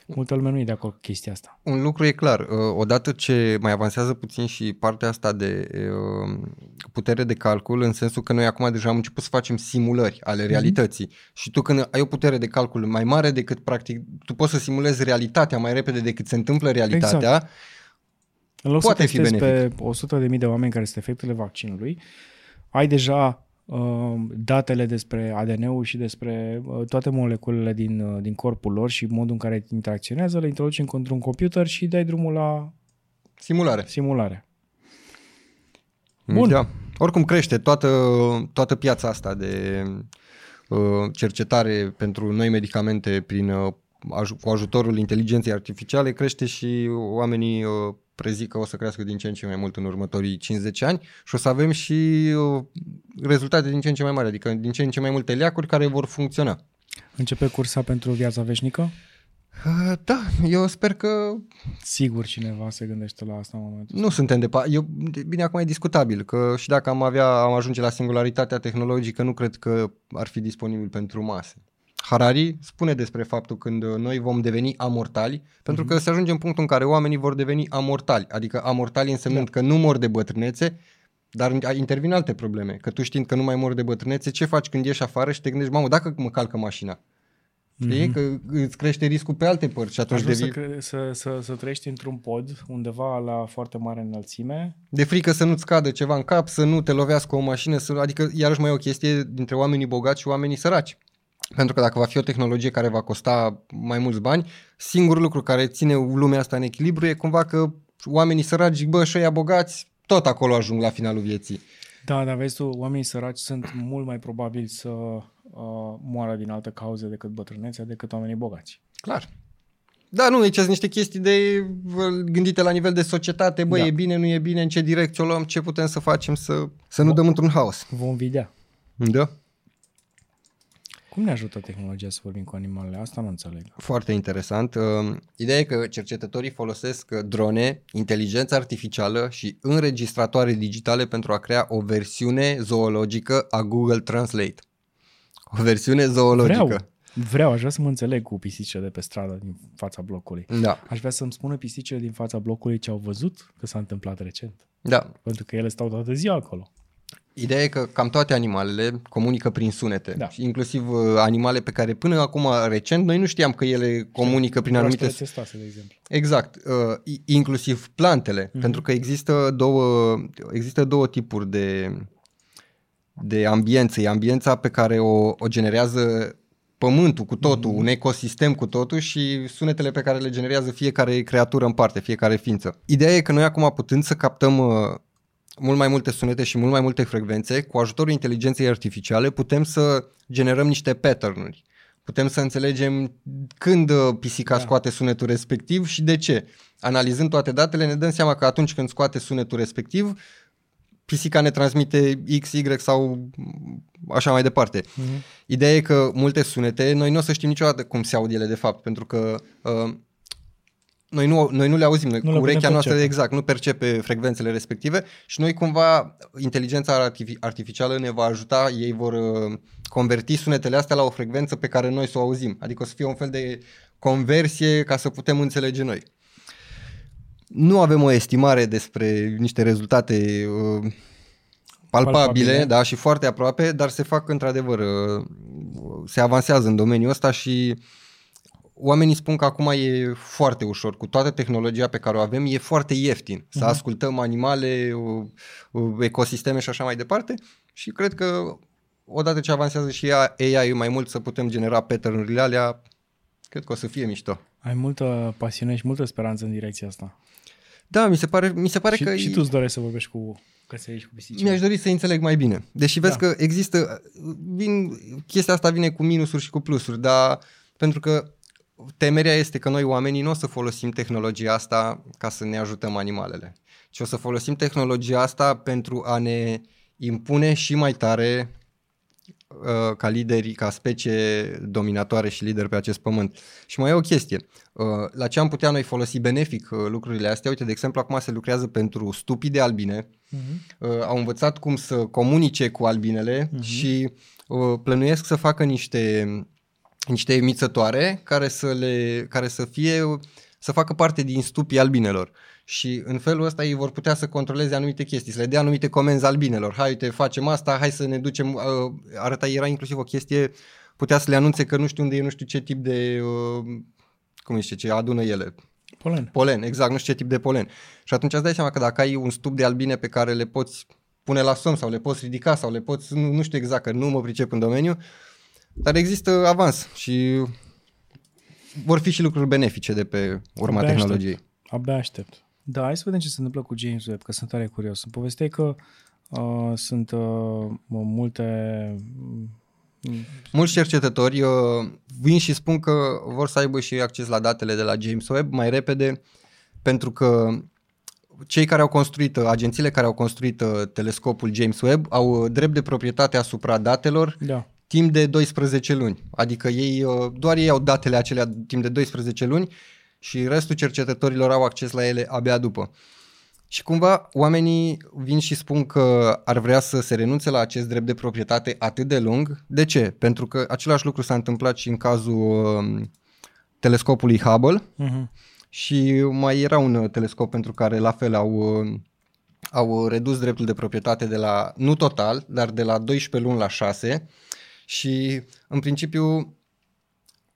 Speaker 1: multă lume nu e de acord cu chestia asta.
Speaker 2: Un lucru e clar, uh, odată ce mai avansează puțin și partea asta de uh, putere de calcul, în sensul că noi acum deja am început să facem simulări ale realității și tu când ai o putere de calcul mai mare decât practic, tu poți să simulezi realitatea mai repede decât se întâmplă realitatea,
Speaker 1: Exact. În loc
Speaker 2: Poate
Speaker 1: să
Speaker 2: fi
Speaker 1: testezi
Speaker 2: benefic.
Speaker 1: pe 100 de mii de oameni care sunt efectele vaccinului, ai deja uh, datele despre ADN-ul și despre uh, toate moleculele din, uh, din corpul lor și modul în care interacționează, le introduci într-un computer și dai drumul la
Speaker 2: simulare.
Speaker 1: simulare. Bun.
Speaker 2: Da. Oricum crește toată, toată piața asta de uh, cercetare pentru noi medicamente prin uh, aj- cu ajutorul inteligenței artificiale crește și oamenii uh, prezic că o să crească din ce în ce mai mult în următorii 50 ani și o să avem și uh, rezultate din ce în ce mai mari, adică din ce în ce mai multe leacuri care vor funcționa.
Speaker 1: Începe cursa pentru viața veșnică?
Speaker 2: Uh, Da, eu sper că
Speaker 1: Sigur cineva se gândește la asta în momentul
Speaker 2: nu suntem departe. Eu, bine, acum e discutabil, că și dacă am avea, am ajunge la singularitatea tehnologică, nu cred că ar fi disponibil pentru mase. Harari spune despre faptul când uh, noi vom deveni amortali, pentru că se ajunge în punctul în care oamenii vor deveni amortali, adică amortali însemnând că nu mor de bătrânețe, dar intervin alte probleme, că tu știind că nu mai mor de bătrânețe, ce faci când ieși afară și te gândești, mamă, dacă mă calcă mașina? Știi? Că îți crește riscul pe alte părți și
Speaker 1: Aș
Speaker 2: atunci
Speaker 1: vrea să,
Speaker 2: devii...
Speaker 1: cre- să, să, să trăiești într-un pod undeva la foarte mare înălțime.
Speaker 2: De frică să nu-ți cadă ceva în cap, să nu te lovească o mașină, să, adică iarăși mai e o chestie dintre oamenii bogați și oamenii săraci. Pentru că dacă va fi o tehnologie care va costa mai mulți bani, singurul lucru care ține lumea asta în echilibru e cumva că oamenii săraci zic, bă, și ăia bogați, tot acolo ajung la finalul vieții.
Speaker 1: Da, dar vezi tu, oamenii săraci sunt mult mai probabili să uh, moară din alte cauze decât bătrânețea, decât oamenii bogați.
Speaker 2: Clar. Da, nu, deci sunt niște chestii de vă, gândite la nivel de societate, bă,
Speaker 1: Da.
Speaker 2: e bine, nu e bine, în ce direcție o luăm, ce putem să facem să, să nu dăm într-un haos.
Speaker 1: Vom vedea.
Speaker 2: Da?
Speaker 1: Cum ne ajută tehnologia să vorbim cu animalele? Asta nu înțeleg.
Speaker 2: Foarte interesant. Uh, Ideea e că cercetătorii folosesc uh, drone, inteligență artificială și înregistratoare digitale pentru a crea o versiune zoologică a Google Translate. O versiune zoologică.
Speaker 1: Vreau, vreau, aș vrea să mă înțeleg cu pisicile de pe stradă din fața blocului.
Speaker 2: Da,
Speaker 1: Aș vrea să-mi spună pisicile din fața blocului ce au văzut că s-a întâmplat recent.
Speaker 2: da.
Speaker 1: Pentru că ele stau toată ziua acolo.
Speaker 2: Ideea e că cam toate animalele comunică prin sunete.
Speaker 1: Da.
Speaker 2: Și inclusiv uh, animale pe care până acum recent noi nu știam că ele comunică prin anumite
Speaker 1: Broaștele testoase, de exemplu.
Speaker 2: Exact, uh, i- inclusiv plantele,
Speaker 1: Mhm.
Speaker 2: mm-hmm. pentru că există două, există două tipuri de, de ambiență. E ambiența pe care o, o generează pământul cu totul, mm-hmm. un ecosistem cu totul și sunetele pe care le generează fiecare creatură în parte, fiecare ființă. Ideea e că noi acum putând să captăm uh, mult mai multe sunete și mult mai multe frecvențe, cu ajutorul inteligenței artificiale putem să generăm niște pattern-uri. Putem să înțelegem când uh, pisica
Speaker 1: Da.
Speaker 2: da. scoate sunetul respectiv și de ce. Analizând toate datele, ne dăm seama că atunci când scoate sunetul respectiv, pisica ne transmite X, Y sau așa mai departe.
Speaker 1: Mhm.
Speaker 2: Ideea e că multe sunete, noi nu o să știm niciodată cum se aud ele de fapt, pentru că uh, noi nu, noi nu le auzim, noi
Speaker 1: Nu
Speaker 2: cu
Speaker 1: le putem
Speaker 2: urechea noastră
Speaker 1: percepe.
Speaker 2: exact nu percepe frecvențele respective și noi cumva inteligența artifi- artificială ne va ajuta, ei vor uh, converti sunetele astea la o frecvență pe care noi să o auzim, adică o să fie un fel de conversie ca să putem înțelege noi. Nu avem o estimare despre niște rezultate uh, palpabile,
Speaker 1: Palpabile.
Speaker 2: da, și foarte aproape, dar se fac într-adevăr, uh, se avansează în domeniul ăsta și oamenii spun că acum e foarte ușor, cu toată tehnologia pe care o avem, e foarte ieftin să ascultăm animale, uh, uh, ecosisteme și așa mai departe și cred că odată ce avansează și AI mai mult să putem genera pattern-urile alea, cred că o să fie mișto.
Speaker 1: Ai multă pasiune și multă speranță în direcția asta.
Speaker 2: Da, mi se pare, mi se pare
Speaker 1: și,
Speaker 2: că
Speaker 1: și tu îți dorești să vorbești cu căței și cu pisicile.
Speaker 2: mi-aș dori să înțeleg mai bine. Deși vezi
Speaker 1: Da.
Speaker 2: că există, vin, chestia asta vine cu minusuri și cu plusuri, dar pentru că temerea este că noi oamenii nu o să folosim tehnologia asta ca să ne ajutăm animalele, ci o să folosim tehnologia asta pentru a ne impune și mai tare uh, ca lideri, ca specie dominatoare și lideri pe acest pământ. Și mai e o chestie. Uh, La ce am putea noi folosi benefic uh, lucrurile astea? Uite, de exemplu, acum se lucrează pentru stupii de albine,
Speaker 1: Mhm.
Speaker 2: uh, au învățat cum să comunice cu albinele uh-huh. și uh, plănuiesc să facă niște, niște emițătoare care să, le, care să fie să facă parte din stupii albinelor. Și în felul ăsta ei vor putea să controleze anumite chestii, să le dea anumite comenzi albinelor. Hai, uite, facem asta, hai să ne ducem... Uh, arăta, era inclusiv o chestie, putea să le anunțe că nu știu unde e, nu știu ce tip de... Uh, cum zice, ce adună ele,
Speaker 1: Polen.
Speaker 2: Polen, exact, nu știu ce tip de polen. Și atunci îți dai seama că dacă ai un stup de albine pe care le poți pune la somn sau le poți ridica sau le poți, nu, nu știu exact, că nu mă pricep în domeniu, dar există avans și vor fi și lucruri benefice de pe urma
Speaker 1: Abia
Speaker 2: tehnologiei.
Speaker 1: Aștept. Abia aștept. Da, hai să vedem ce se întâmplă cu James Webb, că sunt tare curios. Îmi povesteai că uh, sunt uh, multe
Speaker 2: Mulți cercetători uh, vin și spun că vor să aibă și acces la datele de la James Webb mai repede pentru că cei care au construit, uh, agențiile care au construit uh, telescopul James Webb au uh, drept de proprietate asupra datelor
Speaker 1: Da.
Speaker 2: Timp de 12 luni. Adică ei, uh, doar ei au datele acelea timp de 12 luni și restul cercetătorilor au acces la ele abia după. Și cumva oamenii vin și spun că ar vrea să se renunțe la acest drept de proprietate atât de lung. De ce? Pentru că același lucru s-a întâmplat și în cazul uh, telescopului Hubble
Speaker 1: Mhm.
Speaker 2: și mai era un uh, telescop pentru care la fel au, uh, au redus dreptul de proprietate de la, nu total, dar de la 12 luni la 6 și în principiu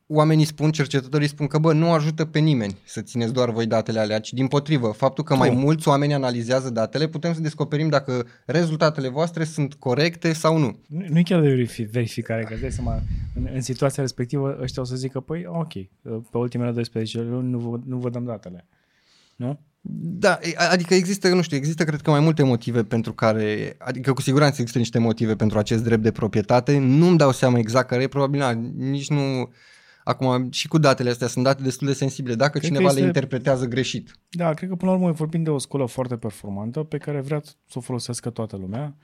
Speaker 2: oamenii spun, cercetătorii spun că bă, nu ajută pe nimeni să țineți doar voi datele alea, ci din potrivă, faptul că mai
Speaker 1: Nu.
Speaker 2: mulți oameni analizează datele, putem să descoperim dacă rezultatele voastre sunt corecte sau nu.
Speaker 1: Nu nu e chiar de verifi- verificare, că îți dai seama, în, în situația respectivă ăștia o să zică, păi ok, pe ultimele 12 luni nu vă, nu vă dăm datele. Nu?
Speaker 2: Da, e- adică există, nu știu, există cred că mai multe motive pentru care, adică cu siguranță există niște motive pentru acest drept de proprietate, nu-mi dau seama exact care e, probabil na, nici nu, acum și cu datele astea sunt date destul de sensibile, dacă
Speaker 1: Cred
Speaker 2: cineva
Speaker 1: că
Speaker 2: le
Speaker 1: este-
Speaker 2: interpretează greșit.
Speaker 1: Da, cred că până la urmă vorbim de o scolă foarte performantă pe care vrea să o folosească toată lumea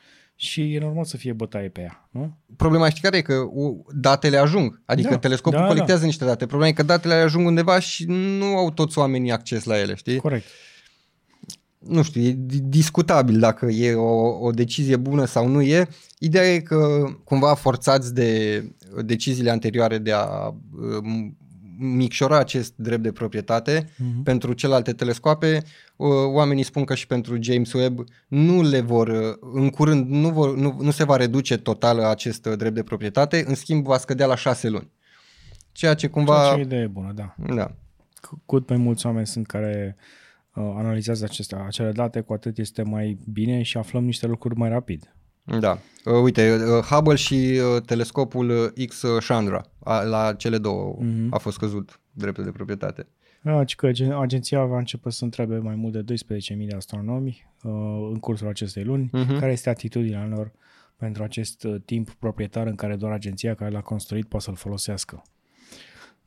Speaker 1: și e normal să fie bătaie pe ea, nu?
Speaker 2: Problema știi care e? Că u, datele ajung, adică
Speaker 1: Da,
Speaker 2: telescopul
Speaker 1: da, da.
Speaker 2: colectează niște date, problema e că datele ajung undeva și nu au toți oamenii acces la ele, știi?
Speaker 1: Corect.
Speaker 2: nu știu, e di- discutabil dacă e o, o decizie bună sau nu e. Ideea e că cumva forțați de deciziile anterioare de a um, micșora acest drept de proprietate
Speaker 1: Mhm.
Speaker 2: pentru celelalte telescoape, uh, oamenii spun că și pentru James Webb nu le vor, uh, în curând nu, vor, nu, nu se va reduce total acest uh, drept de proprietate, în schimb va scădea la șase luni. Ceea ce cumva...
Speaker 1: Ceea ce e idee bună, da.
Speaker 2: Da.
Speaker 1: Cu cât mai mulți oameni sunt care uh, analizează acestea, acele date, cu atât este mai bine și aflăm niște lucruri mai rapid.
Speaker 2: Da. Uh, uite, uh, Hubble și uh, telescopul uh, X Chandra, a, la cele două
Speaker 1: Mhm.
Speaker 2: a fost căzut dreptul de proprietate.
Speaker 1: Da, ci că agen- agenția va începe să întrebe mai mult de 12.000 de astronomi uh, în cursul acestei luni
Speaker 2: Mhm.
Speaker 1: care este atitudinea lor pentru acest uh, timp proprietar în care doar agenția care l-a construit poate să-l folosească.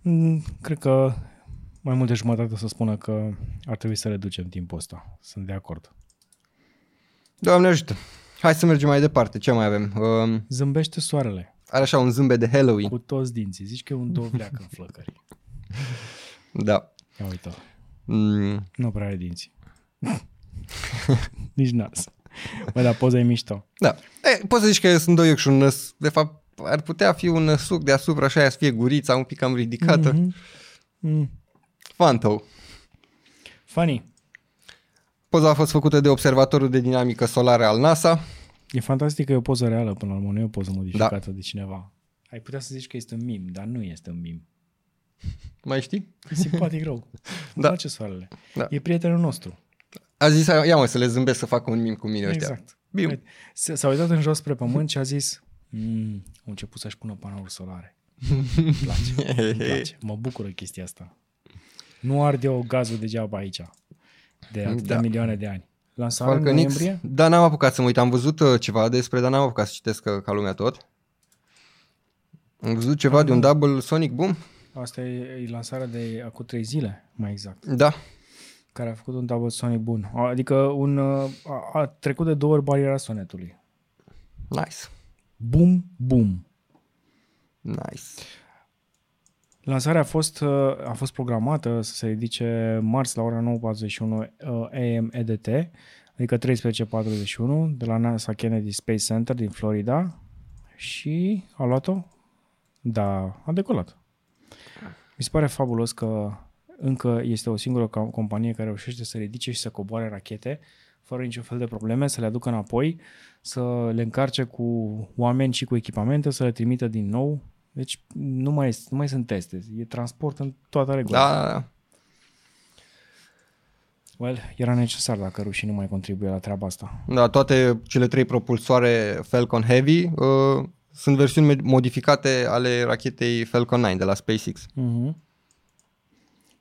Speaker 1: Mm, cred că mai mult de jumătate să spună că ar trebui să reducem timpul ăsta. Sunt de acord.
Speaker 2: Doamne ajută! Hai să mergem mai departe. Ce mai avem? Uh,
Speaker 1: Zâmbește soarele
Speaker 2: are așa un zâmbet de Halloween.
Speaker 1: cu toți dinții. Zici că e un dovleac în flăcări.
Speaker 2: Da.
Speaker 1: Ia uite
Speaker 2: Mm,
Speaker 1: Nu prea are dinți. Nici nas. Bă, dar poza e mișto.
Speaker 2: da. E, poți să zici că sunt doi ochi și un năs. De fapt, ar putea fi un suc deasupra, așa, să fie gurița un pic cam ridicată. Mm-hmm.
Speaker 1: Mhm. Mm.
Speaker 2: Fan tău.
Speaker 1: Funny.
Speaker 2: Poza a fost făcută de observatorul de dinamică solară al NASA.
Speaker 1: E fantastic că e o poză reală până la urmă, nu e o poză modificată da. de cineva. Ai putea să zici că este un mim, dar nu este un mim.
Speaker 2: Mai știi?
Speaker 1: E simpatic rău. Îmi
Speaker 2: Da.
Speaker 1: place soarele.
Speaker 2: Da.
Speaker 1: E prietenul nostru.
Speaker 2: A zis, ia mă, să le zâmbesc să facă un mim cu mine ăștia.
Speaker 1: Exact.
Speaker 2: Bine.
Speaker 1: S- S-a uitat în jos spre pământ și a zis mm, au început să-și pună panouri solare. Îmi place. Îmi place. Mă bucură chestia asta. Nu arde o gazul degeaba aici. De atâtea
Speaker 2: Da.
Speaker 1: milioane de ani. Lansarea în
Speaker 2: Falcon X.
Speaker 1: noiembrie?
Speaker 2: Da, n-am apucat să mă uit. Am văzut uh, ceva despre, dar n-am apucat să citesc uh, ca lumea tot. Am văzut ceva de un double Sonic Boom.
Speaker 1: Asta e, e lansarea de acum trei zile, mai exact.
Speaker 2: Da.
Speaker 1: care a făcut un double sonic bun. Adică un, uh, a, a trecut de două ori bariera sonetului.
Speaker 2: Nice.
Speaker 1: Bum, bum.
Speaker 2: Nice.
Speaker 1: Lansarea a fost, uh, a fost programată să se ridice marți la ora 9.41 uh, AM EDT, adică 13.41 de la NASA Kennedy Space Center din Florida și a luat-o? Da, a decolat. Mi se pare fabulos că încă este o singură ca- companie care reușește să ridice și să coboare rachete fără niciun fel de probleme, să le aducă înapoi, să le încarce cu oameni și cu echipamente, să le trimită din nou. Deci nu mai, este- nu mai sunt teste, e transport în toată regula.
Speaker 2: Da, da, da.
Speaker 1: Well, era necesar dacă rușii nu mai contribuie la treaba asta.
Speaker 2: Da, toate cele trei propulsoare Falcon Heavy uh, sunt versiuni me- modificate ale rachetei Falcon 9 de la SpaceX.
Speaker 1: Uh-huh.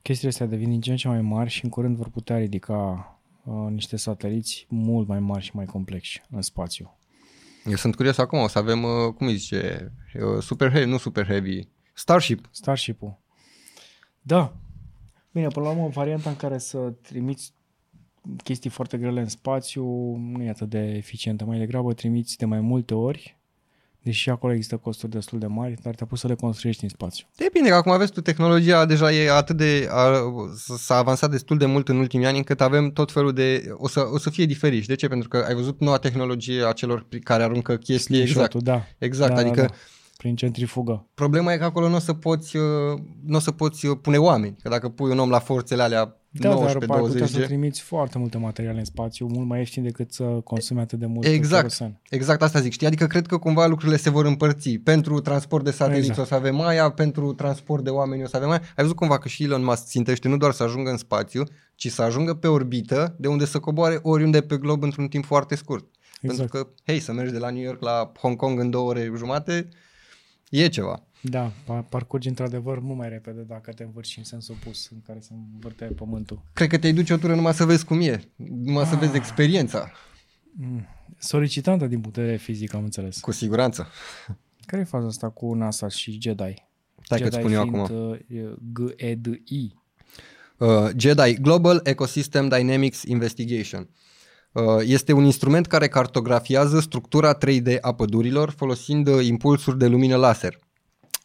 Speaker 1: Chestiile astea devin din ce în ce mai mari și în curând vor putea ridica uh, niște sateliți mult mai mari și mai complexi în spațiu.
Speaker 2: Eu sunt curios acum, o să avem, uh, cum îi zice, uh, Super Heavy, nu Super Heavy, Starship.
Speaker 1: Starship-ul. Da. Bine, până la urmă, varianta în care să trimiți chestii foarte grele în spațiu nu e atât de eficientă. Mai degrabă trimiți de mai multe ori, deși acolo există costuri destul de mari, dar te-a pus să le construiești în spațiu.
Speaker 2: Depinde, că acum aveți tu, tehnologia deja e atât de, a, s-a avansat destul de mult în ultimii ani încât avem tot felul de, o să, o să fie diferiți. De ce? Pentru că ai văzut noua tehnologie a celor care aruncă chestii exact.
Speaker 1: Da.
Speaker 2: Exact,
Speaker 1: da,
Speaker 2: adică
Speaker 1: da, da. Prin centrifugă.
Speaker 2: problema e că acolo nu o să poți, uh, nu o să poți uh, pune oameni, că dacă pui un om la forțele alea
Speaker 1: Da, dar
Speaker 2: 19
Speaker 1: ar putea
Speaker 2: 20
Speaker 1: să trimiți foarte multe materiale în spațiu, mult mai ieftin decât să consumi atât de mult
Speaker 2: Exact.
Speaker 1: kerosen.
Speaker 2: Exact asta zic, știi? Adică cred că cumva lucrurile se vor împărți. Pentru transport de sateliți
Speaker 1: Exact.
Speaker 2: o să avem aia, pentru transport de oameni o să avem aia. Ai văzut cumva că și Elon Musk țintește nu doar să ajungă în spațiu, ci să ajungă pe orbită, de unde să coboare oriunde pe glob într-un timp foarte scurt.
Speaker 1: Exact.
Speaker 2: Pentru că, hei, să mergi de la New York la Hong Kong în două ore jumate, e ceva.
Speaker 1: Da, pa- parcurgi într-adevăr mult mai repede dacă te învârți în sensul opus în care se învârte pământul.
Speaker 2: Cred că te-ai duce o tură numai să vezi cum e, numai să
Speaker 1: Ah.
Speaker 2: vezi experiența,
Speaker 1: Solicitantă din punct de vedere fizic, am înțeles.
Speaker 2: cu siguranță.
Speaker 1: Care e faza asta cu NASA și Jedi?
Speaker 2: Stai că-ți
Speaker 1: Jedi
Speaker 2: spun eu
Speaker 1: fiind,
Speaker 2: acum.
Speaker 1: uh, G-E-D-I.
Speaker 2: Uh, Jedi Global Ecosystem Dynamics Investigation. Uh, este un instrument care cartografiază structura 3D a pădurilor folosind uh, impulsuri de lumină laser.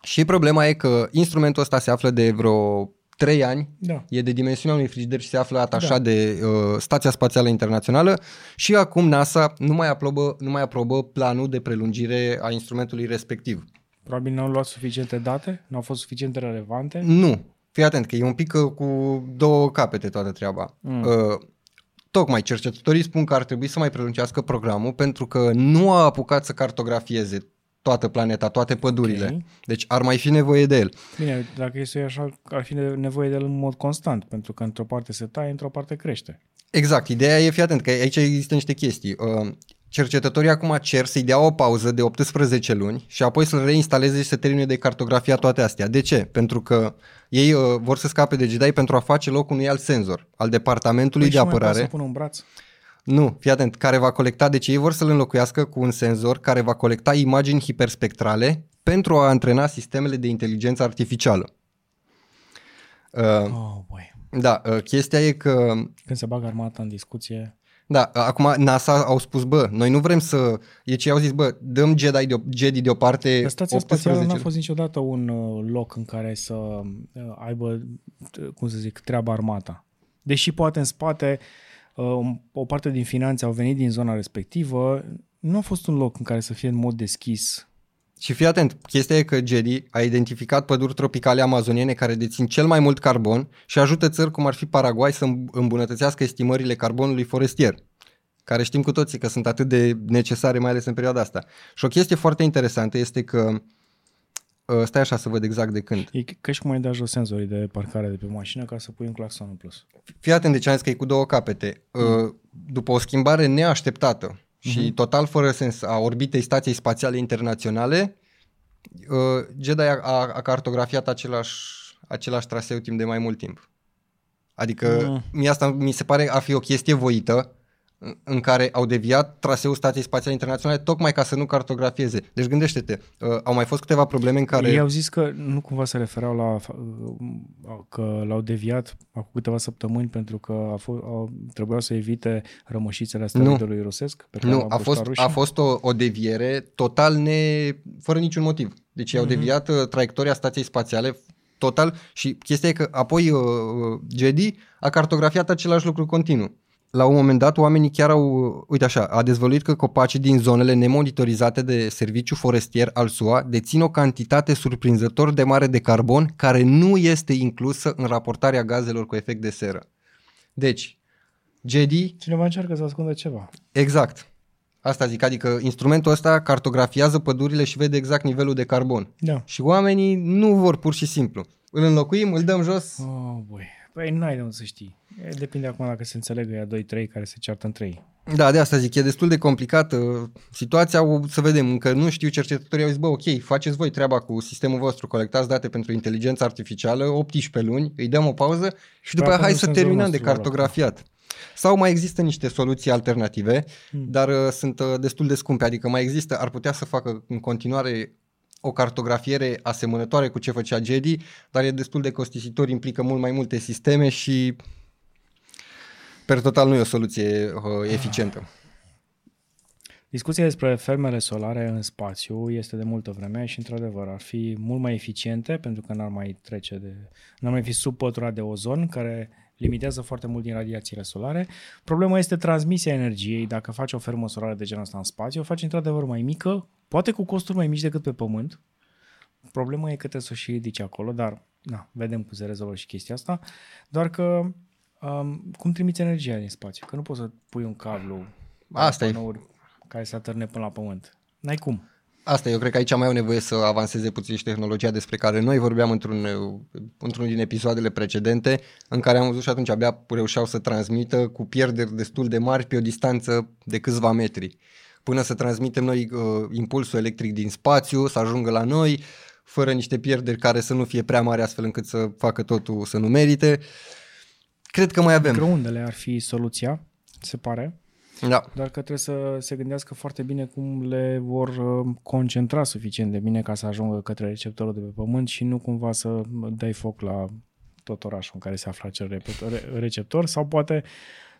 Speaker 2: Și problema e că instrumentul ăsta se află de vreo 3 ani,
Speaker 1: Da.
Speaker 2: e de dimensiunea unui frigider și se află atașat
Speaker 1: Da.
Speaker 2: de uh, Stația Spațială Internațională și acum NASA nu mai, aprobă, nu mai aprobă planul de prelungire a instrumentului respectiv.
Speaker 1: Probabil n-au luat suficiente date, n-au fost suficient de relevante.
Speaker 2: Nu. Fii atent că e un pic uh, cu două capete toată treaba.
Speaker 1: Mm.
Speaker 2: Uh, tocmai cercetătorii spun că ar trebui să mai prelungească programul pentru că nu a apucat să cartografieze toată planeta, toate pădurile.
Speaker 1: Ok.
Speaker 2: Deci ar mai fi nevoie de el.
Speaker 1: Bine, dacă este așa, ar fi nevoie de el în mod constant, pentru că într-o parte se taie, într-o parte crește.
Speaker 2: Exact, ideea e, fii atent, că aici există niște chestii. Uh, cercetătorii acum cer să-i dea o pauză de 18 luni și apoi să-l reinstaleze și să termine de cartografia toate astea. De ce? Pentru că ei uh, vor să scape de Jedi pentru a face loc unui alt senzor, al Departamentului
Speaker 1: Păi
Speaker 2: de
Speaker 1: și mai poate
Speaker 2: Apărare.
Speaker 1: să pună un braț?
Speaker 2: Nu, fii atent, care va colecta, deci ei vor să-l înlocuiască cu un senzor care va colecta imagini hiperspectrale pentru a antrena sistemele de inteligență artificială. Uh,
Speaker 1: Oh, boy.
Speaker 2: da, uh, chestia e că
Speaker 1: Când se bagă armata în discuție,
Speaker 2: Da, acum NASA au spus, bă, noi nu vrem să... E ce au zis, bă, dăm Jedi, de, Jedi deoparte
Speaker 1: Dar stația
Speaker 2: 18
Speaker 1: spațială n-a fost niciodată un uh, loc în care să uh, aibă, uh, cum să zic, treaba armata. Deși poate în spate uh, o parte din finanțe au venit din zona respectivă, nu a fost un loc în care să fie în mod deschis.
Speaker 2: Și fii atent, chestia e că Jedi a identificat păduri tropicale amazoniene care dețin cel mai mult carbon și ajută țări cum ar fi Paraguay să îmbunătățească estimările carbonului forestier care știm cu toții că sunt atât de necesare, mai ales în perioada asta. Și o chestie foarte interesantă este că uh, Stai așa să văd exact de când.
Speaker 1: E ca și cum ai da jos senzorii de parcare de pe mașină ca să pui un claxon în plus.
Speaker 2: Fii atent de ce am zis că e cu două capete. Uh, După o schimbare neașteptată și total fără sens a orbitei Stației Spațiale Internaționale, uh, Jedi a, a, a cartografiat același, același traseu timp de mai mult timp. Adică
Speaker 1: Mm.
Speaker 2: mie asta mi se pare a fi o chestie voită în- în care au deviat traseul Stației Spațiale Internaționale tocmai ca să nu cartografieze. Deci gândește-te, uh, au mai fost câteva probleme în care...
Speaker 1: Ei au zis că nu cumva se refereau la uh, că l-au deviat acum câteva săptămâni pentru că a fost, au, trebuiau să evite rămășițele asteroidului rusesc. Pe care
Speaker 2: Nu,
Speaker 1: l-au
Speaker 2: a fost,
Speaker 1: împușcat rușii.
Speaker 2: a fost o, o deviere total ne... fără niciun motiv. Deci
Speaker 1: Mhm.
Speaker 2: au deviat uh, traiectoria stației spațiale total și chestia e că apoi uh, uh, Jedi a cartografiat același lucru continuu. La un moment dat oamenii chiar au, uh, uite așa, a dezvăluit că copacii din zonele nemonitorizate de serviciu forestier al SUA dețin o cantitate surprinzător de mare de carbon care nu este inclusă în raportarea gazelor cu efect de seră. Deci, Jedi
Speaker 1: Cineva încearcă să ascundă ceva.
Speaker 2: Exact. Asta zic, adică instrumentul ăsta cartografiază pădurile și vede exact nivelul de carbon.
Speaker 1: Da.
Speaker 2: Și oamenii nu vor pur și simplu. Îl înlocuim, îl dăm jos.
Speaker 1: Oh, boy. Păi n-ai de unde să știi. E, depinde acum dacă se înțelegă ea 2-3 care se ceartă între ei.
Speaker 2: Da, de asta zic, e destul de complicată situația, o să vedem, încă nu știu, cercetătorii au zis, bă, ok, faceți voi treaba cu sistemul vostru, colectați date pentru inteligență artificială, 18 luni, îi dăm o pauză și după
Speaker 1: Păi
Speaker 2: aia hai
Speaker 1: acum
Speaker 2: să
Speaker 1: senzorul
Speaker 2: terminăm de
Speaker 1: nostru va lua.
Speaker 2: cartografiat. Sau mai există niște soluții alternative, dar uh, sunt uh, destul de scumpe, adică mai există, ar putea să facă în continuare o cartografiere asemănătoare cu ce făcea Jedi, dar e destul de costisitor, implică mult mai multe sisteme și per total nu e o soluție uh, eficientă.
Speaker 1: Discuția despre fermele solare în spațiu este de multă vreme și, într-adevăr, ar fi mult mai eficiente pentru că n-ar mai trece de... n-ar mai fi sub pătura de ozon, care limitează foarte mult din radiațiile solare. Problema este transmisia energiei. Dacă faci o fermă solară de genul ăsta în spațiu, o faci într-adevăr mai mică, poate cu costuri mai mici decât pe Pământ. Problema e că trebuie să o și ridici acolo, dar na, vedem cum se rezolvă și chestia asta. Doar că um, cum trimiți energia din spațiu? Că nu poți să pui un cablu
Speaker 2: Asta e.
Speaker 1: panouri care să atârne până la Pământ. N-ai cum.
Speaker 2: Asta, eu cred că aici mai au nevoie să avanseze puțin și tehnologia despre care noi vorbeam într-un, într-un din episoadele precedente, în care am văzut și atunci abia reușeau să transmită cu pierderi destul de mari pe o distanță de câțiva metri. Până să transmitem noi uh, impulsul electric din spațiu, să ajungă la noi, fără niște pierderi care să nu fie prea mari astfel încât să facă totul să nu merite. Cred că mai avem.
Speaker 1: Microundele ar fi soluția, se pare.
Speaker 2: Da.
Speaker 1: Doar că trebuie să se gândească foarte bine cum le vor uh, concentra suficient de bine ca să ajungă către receptorul de pe pământ și nu cumva să dai foc la tot orașul în care se află acel repetor- re- receptor sau poate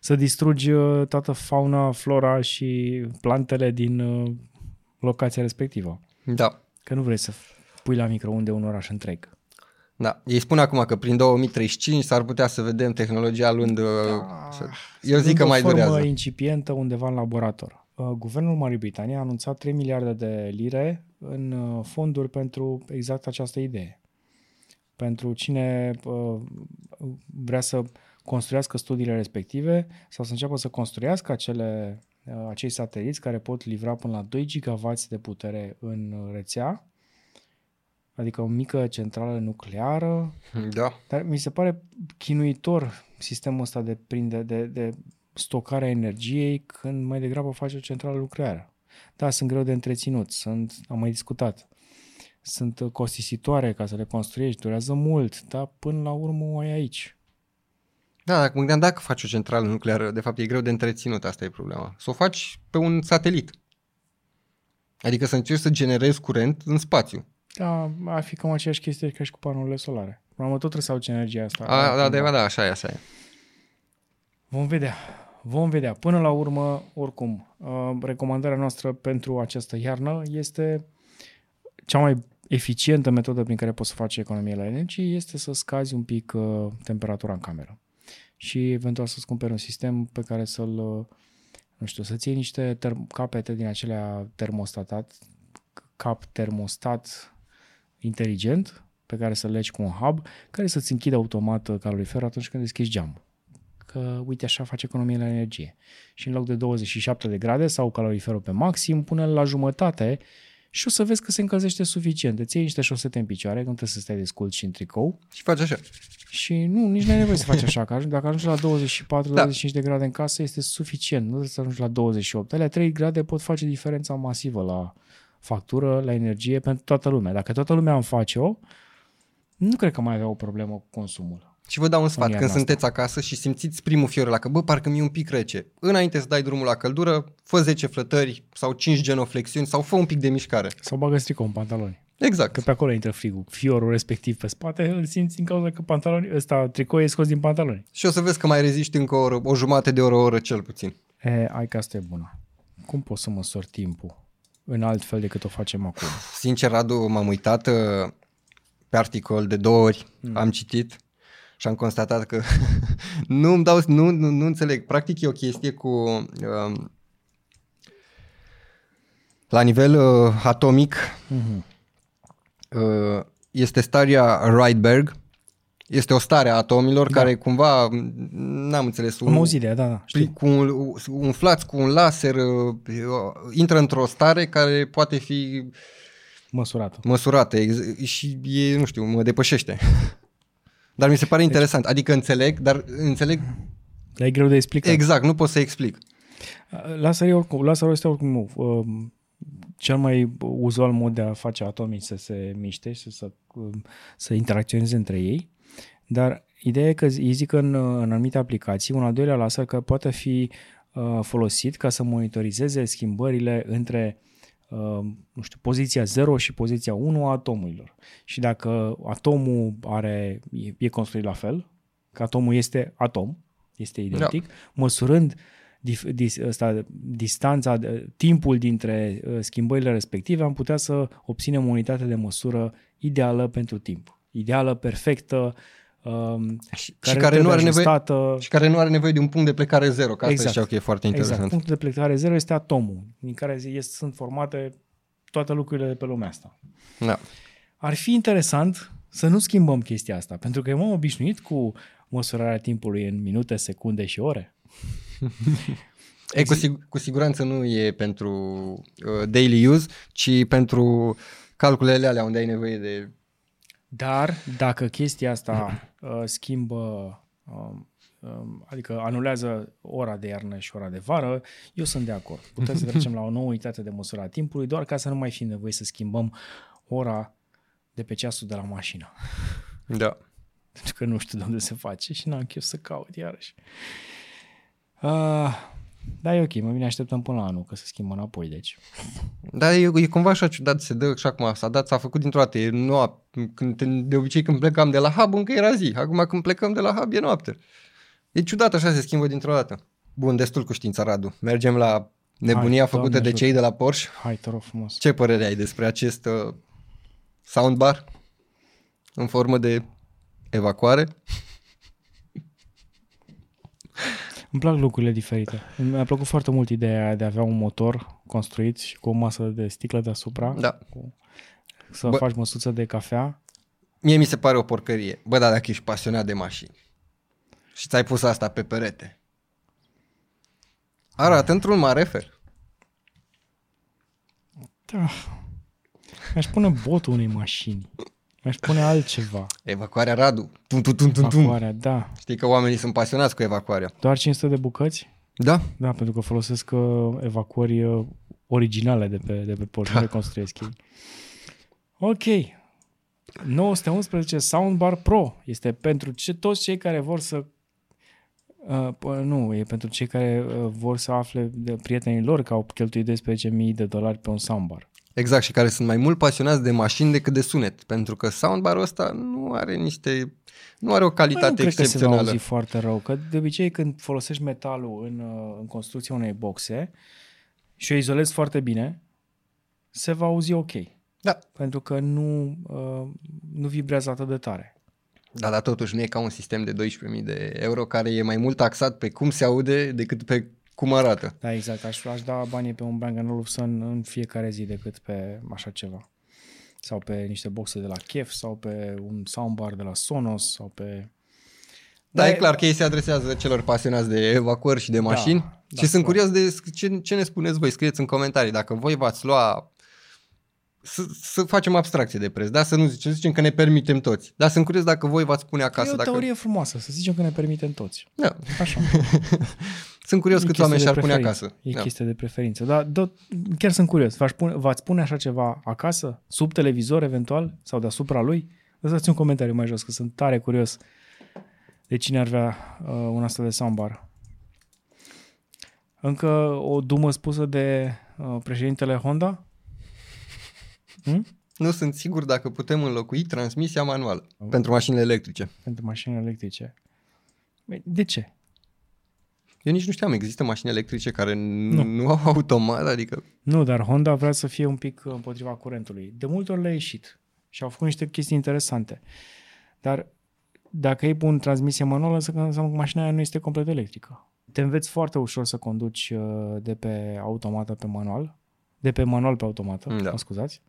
Speaker 1: să distrugi uh, toată fauna, flora și plantele din uh, locația respectivă.
Speaker 2: Da.
Speaker 1: Că nu vrei să pui la microunde un oraș întreg.
Speaker 2: Da. Ei spun acum că prin 2035 s-ar putea să vedem tehnologia luând... Da. Să... Eu zic
Speaker 1: Dând
Speaker 2: că
Speaker 1: o
Speaker 2: mai
Speaker 1: formă
Speaker 2: durează.
Speaker 1: incipientă undeva în laborator. Uh, Guvernul Marii Britanii a anunțat 3 miliarde de lire în uh, fonduri pentru exact această idee. Pentru cine uh, vrea să construiască studiile respective sau să înceapă să construiască acele, uh, acei sateliți care pot livra până la 2 GW de putere în rețea, adică o mică centrală nucleară,
Speaker 2: Da.
Speaker 1: dar mi se pare chinuitor sistemul ăsta de, prinde, de, de stocarea energiei când mai degrabă faci o centrală nucleară. Da, sunt greu de întreținut, sunt, am mai discutat. Sunt uh, costisitoare ca să le construiești, durează mult, dar până la urmă o ai aici.
Speaker 2: Da, dacă mă gândeam dacă faci o centrală nucleară, de fapt e greu de întreținut, asta e problema. Să o faci pe un satelit. Adică să încerci să generezi curent în spațiu.
Speaker 1: Da, ar fi cam aceeași chestie ca și cu panourile solare. Până la urmă tot trebuie să aduci energia asta.
Speaker 2: A, da,
Speaker 1: Altcumva.
Speaker 2: da, da, așa e, așa e.
Speaker 1: Vom vedea. Vom vedea. Până la urmă, oricum, uh, recomandarea noastră pentru această iarnă este cea mai eficientă metodă prin care poți să faci economie la energie este să scazi un pic uh, temperatura în cameră și eventual să-ți cumperi un sistem pe care să-l, uh, nu știu, să-ți iei niște term- capete din acelea termostatat, cap termostat inteligent pe care să legi cu un hub care să-ți închide automat uh, caloriferul atunci când deschizi geamul că uite așa face economie la energie. Și în loc de 27 de grade sau caloriferul pe maxim, pune-l la jumătate și o să vezi că se încălzește suficient. Îți iei niște șosete în picioare, că nu trebuie să stai descult și în tricou
Speaker 2: Și faci așa.
Speaker 1: și nu, nici nu ai nevoie să faci așa, că ajungi- dacă ajungi la 24-25
Speaker 2: Da.
Speaker 1: de grade în casă este suficient, nu trebuie să ajungi la 28. Alea 3 grade pot face diferența masivă la factură, la energie pentru toată lumea. Dacă toată lumea îmi face-o, nu cred că mai avea o problemă cu consumul.
Speaker 2: Și vă dau un sfat,
Speaker 1: iarna
Speaker 2: când
Speaker 1: asta.
Speaker 2: sunteți acasă și simțiți primul fior la că, bă, parcă mi-e un pic rece. Înainte să dai drumul la căldură, fă 10 flătări sau 5 genoflexiuni sau fă un pic de mișcare.
Speaker 1: Sau bagă stricou în pantaloni.
Speaker 2: Exact.
Speaker 1: Că pe acolo intră frigul. Fiorul respectiv pe spate îl simți din cauza că pantaloni, ăsta, tricou e scos din pantaloni.
Speaker 2: Și o să vezi că mai reziști încă o, oră, o jumătate de oră, o oră cel puțin.
Speaker 1: E, ai că asta e bună. Cum poți să măsori timpul în alt fel decât o facem acum?
Speaker 2: Sincer, Radu, m-am uitat uh, pe articol de două ori, mm. am citit și am constatat că nu îmi dau, nu, nu, nu înțeleg. Practic e o chestie cu um, la nivel uh, atomic
Speaker 1: Mm-hmm.
Speaker 2: uh, este starea Rydberg. Este o stare a atomilor
Speaker 1: Da.
Speaker 2: care cumva, m, n-am înțeles,
Speaker 1: Am auzit de ea, da, da.
Speaker 2: Prin-
Speaker 1: Știu.
Speaker 2: cu un, umflați cu un laser, uh, uh, intră într-o stare care poate fi
Speaker 1: Măsurată.
Speaker 2: măsurată ex- și e, nu știu, mă depășește. Dar mi se pare interesant, adică înțeleg, dar înțeleg
Speaker 1: Dar e greu de explicat.
Speaker 2: exact, nu pot să explic.
Speaker 1: Laserul, e oricum, laserul este oricum um, cel mai uzual mod de a face atomii să se miște și să, um, să interacționeze între ei, dar ideea e că îi zic în, în anumite aplicații, un al doilea laser care poate fi uh, folosit ca să monitorizeze schimbările între uh, nu știu, poziția 0 și poziția 1 a atomurilor. Și dacă atomul are, e, e construit la fel, că atomul este atom, este identic, da. măsurând dif, dis, ăsta, distanța, timpul dintre uh, schimbările respective, am putea să obținem o unitate de măsură ideală pentru timp. Ideală, perfectă, um,
Speaker 2: și, care, și care nu are nevoie și care nu are nevoie de un punct de plecare zero, că asta exact. că e foarte exact. interesant.
Speaker 1: Exact. Punctul de plecare zero este atomul, din care este, sunt formate toate lucrurile de pe lumea asta.
Speaker 2: Da.
Speaker 1: Ar fi interesant să nu schimbăm chestia asta, pentru că m-am obișnuit cu măsurarea timpului în minute, secunde și ore.
Speaker 2: e, cu, sig- cu siguranță nu e pentru uh, daily use, ci pentru calculele alea unde ai nevoie de...
Speaker 1: Dar dacă chestia asta uh, schimbă, uh, uh, adică anulează ora de iarnă și ora de vară, eu sunt de acord. Putem să trecem la o nouă unitate de măsură a timpului, doar ca să nu mai fim nevoie să schimbăm ora de pe ceasul de la mașină.
Speaker 2: Da.
Speaker 1: Pentru că nu știu de unde se face și n-am chef să caut iarăși. Uh, da, e ok, mai bine așteptăm până la anul, că se schimbă înapoi, deci.
Speaker 2: Da, e, e cumva așa ciudat, se dă așa cum s-a dat, s-a făcut dintr-o dată, e noapte, când, de obicei când plecam de la hub încă era zi, acum când plecăm de la hub e noapte. E ciudat așa, se schimbă dintr-o dată. Bun, destul cu știința, Radu. Mergem la nebunia Hai, făcută de cei de la Porsche.
Speaker 1: Hai, te rog frumos.
Speaker 2: Ce părere ai despre acest uh, soundbar în formă de evacuare?
Speaker 1: Îmi plac lucrurile diferite. Mi-a plăcut foarte mult ideea de a avea un motor construit și cu o masă de sticlă deasupra.
Speaker 2: Da.
Speaker 1: Cu, să Bă, faci măsuță de cafea.
Speaker 2: Mie mi se pare o porcărie. Bă, dar dacă ești pasionat de mașini și ți-ai pus asta pe perete, arată într-un mare fel.
Speaker 1: Da. Mi-aș pune botul unei mașini. Mi-aș pune altceva.
Speaker 2: Evacuarea Radu. Tum, tum, tum, tum, tum.
Speaker 1: Evacuarea, da.
Speaker 2: Știi că oamenii sunt pasionați cu evacuarea.
Speaker 1: Doar 500 de bucăți?
Speaker 2: Da.
Speaker 1: Da, pentru că folosesc uh, evacuări uh, originale de pe, de pe port, da. construiesc ei. Ok. 911 Soundbar Pro este pentru ce, toți cei care vor să Uh, nu, e pentru cei care uh, vor să afle de prietenii lor că au cheltuit 12.000 de dolari pe un soundbar.
Speaker 2: Exact, și care sunt mai mult pasionați de mașini decât de sunet, pentru că soundbar-ul ăsta nu are niște nu are o calitate nu excepțională. Nu
Speaker 1: cred că se va auzi foarte rău, că de obicei când folosești metalul în, uh, în construcția unei boxe și o izolezi foarte bine, se va auzi ok.
Speaker 2: Da.
Speaker 1: Pentru că nu, uh, nu vibrează atât de tare.
Speaker 2: Da, dar totuși nu e ca un sistem de 12.000 de euro care e mai mult taxat pe cum se aude decât pe cum arată.
Speaker 1: Da, exact. Aș, aș da banii pe un Bang Olufsen în fiecare zi decât pe așa ceva. Sau pe niște boxe de la Kef, sau pe un soundbar de la Sonos, sau pe...
Speaker 2: Da, da e, e clar că ei se adresează celor pasionați de evacuări și de da, mașini da, și da, sunt clar. curios de ce, ce ne spuneți voi, scrieți în comentarii. Dacă voi v-ați lua să, să facem abstracție de preț, da? Să nu zicem, zicem că ne permitem toți. Dar sunt curios dacă voi v-ați pune acasă. E o
Speaker 1: dacă...
Speaker 2: teorie
Speaker 1: frumoasă, să zicem că ne permitem toți.
Speaker 2: Da.
Speaker 1: Așa.
Speaker 2: sunt curios câți oameni și-ar pune acasă.
Speaker 1: E da. chestie de preferință. Dar do- chiar sunt curios. V-ați pune, v-ați pune așa ceva acasă? Sub televizor eventual? Sau deasupra lui? Lăsați un comentariu mai jos, că sunt tare curios de cine ar vrea uh, un astfel de soundbar. Încă o dumă spusă de uh, președintele Honda?
Speaker 2: Hmm? Nu sunt sigur dacă putem înlocui transmisia manuală oh. pentru mașinile electrice.
Speaker 1: Pentru mașinile electrice. De ce?
Speaker 2: Eu nici nu știam, există mașini electrice care nu, nu au automat, adică...
Speaker 1: Nu, dar Honda vrea să fie un pic împotriva curentului. De multe ori le-a ieșit și au făcut niște chestii interesante. Dar dacă ei pun transmisie manuală, înseamnă că mașina aia nu este complet electrică. Te înveți foarte ușor să conduci uh, de pe automată pe manual, de pe manual pe automată, da. mă scuzați,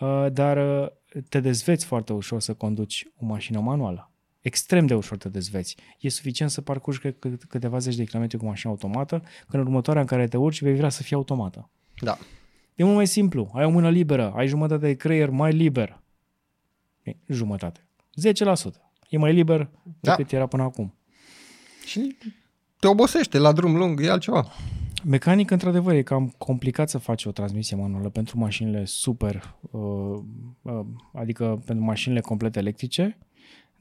Speaker 1: uh, dar uh, te dezveți foarte ușor să conduci o mașină manuală. Extrem de ușor te dezveți. E suficient să parcurgi câteva zeci de kilometri cu mașina automată, când în următoarea în care te urci vei vrea să fie automată.
Speaker 2: Da.
Speaker 1: E mult mai simplu. Ai o mână liberă, ai jumătate de creier mai liber. E, jumătate. 10%. E mai liber da. decât era până acum.
Speaker 2: Și te obosește la drum lung, e altceva.
Speaker 1: Mecanic, într-adevăr, e cam complicat să faci o transmisie manuală pentru mașinile super, uh, uh, adică pentru mașinile complet electrice,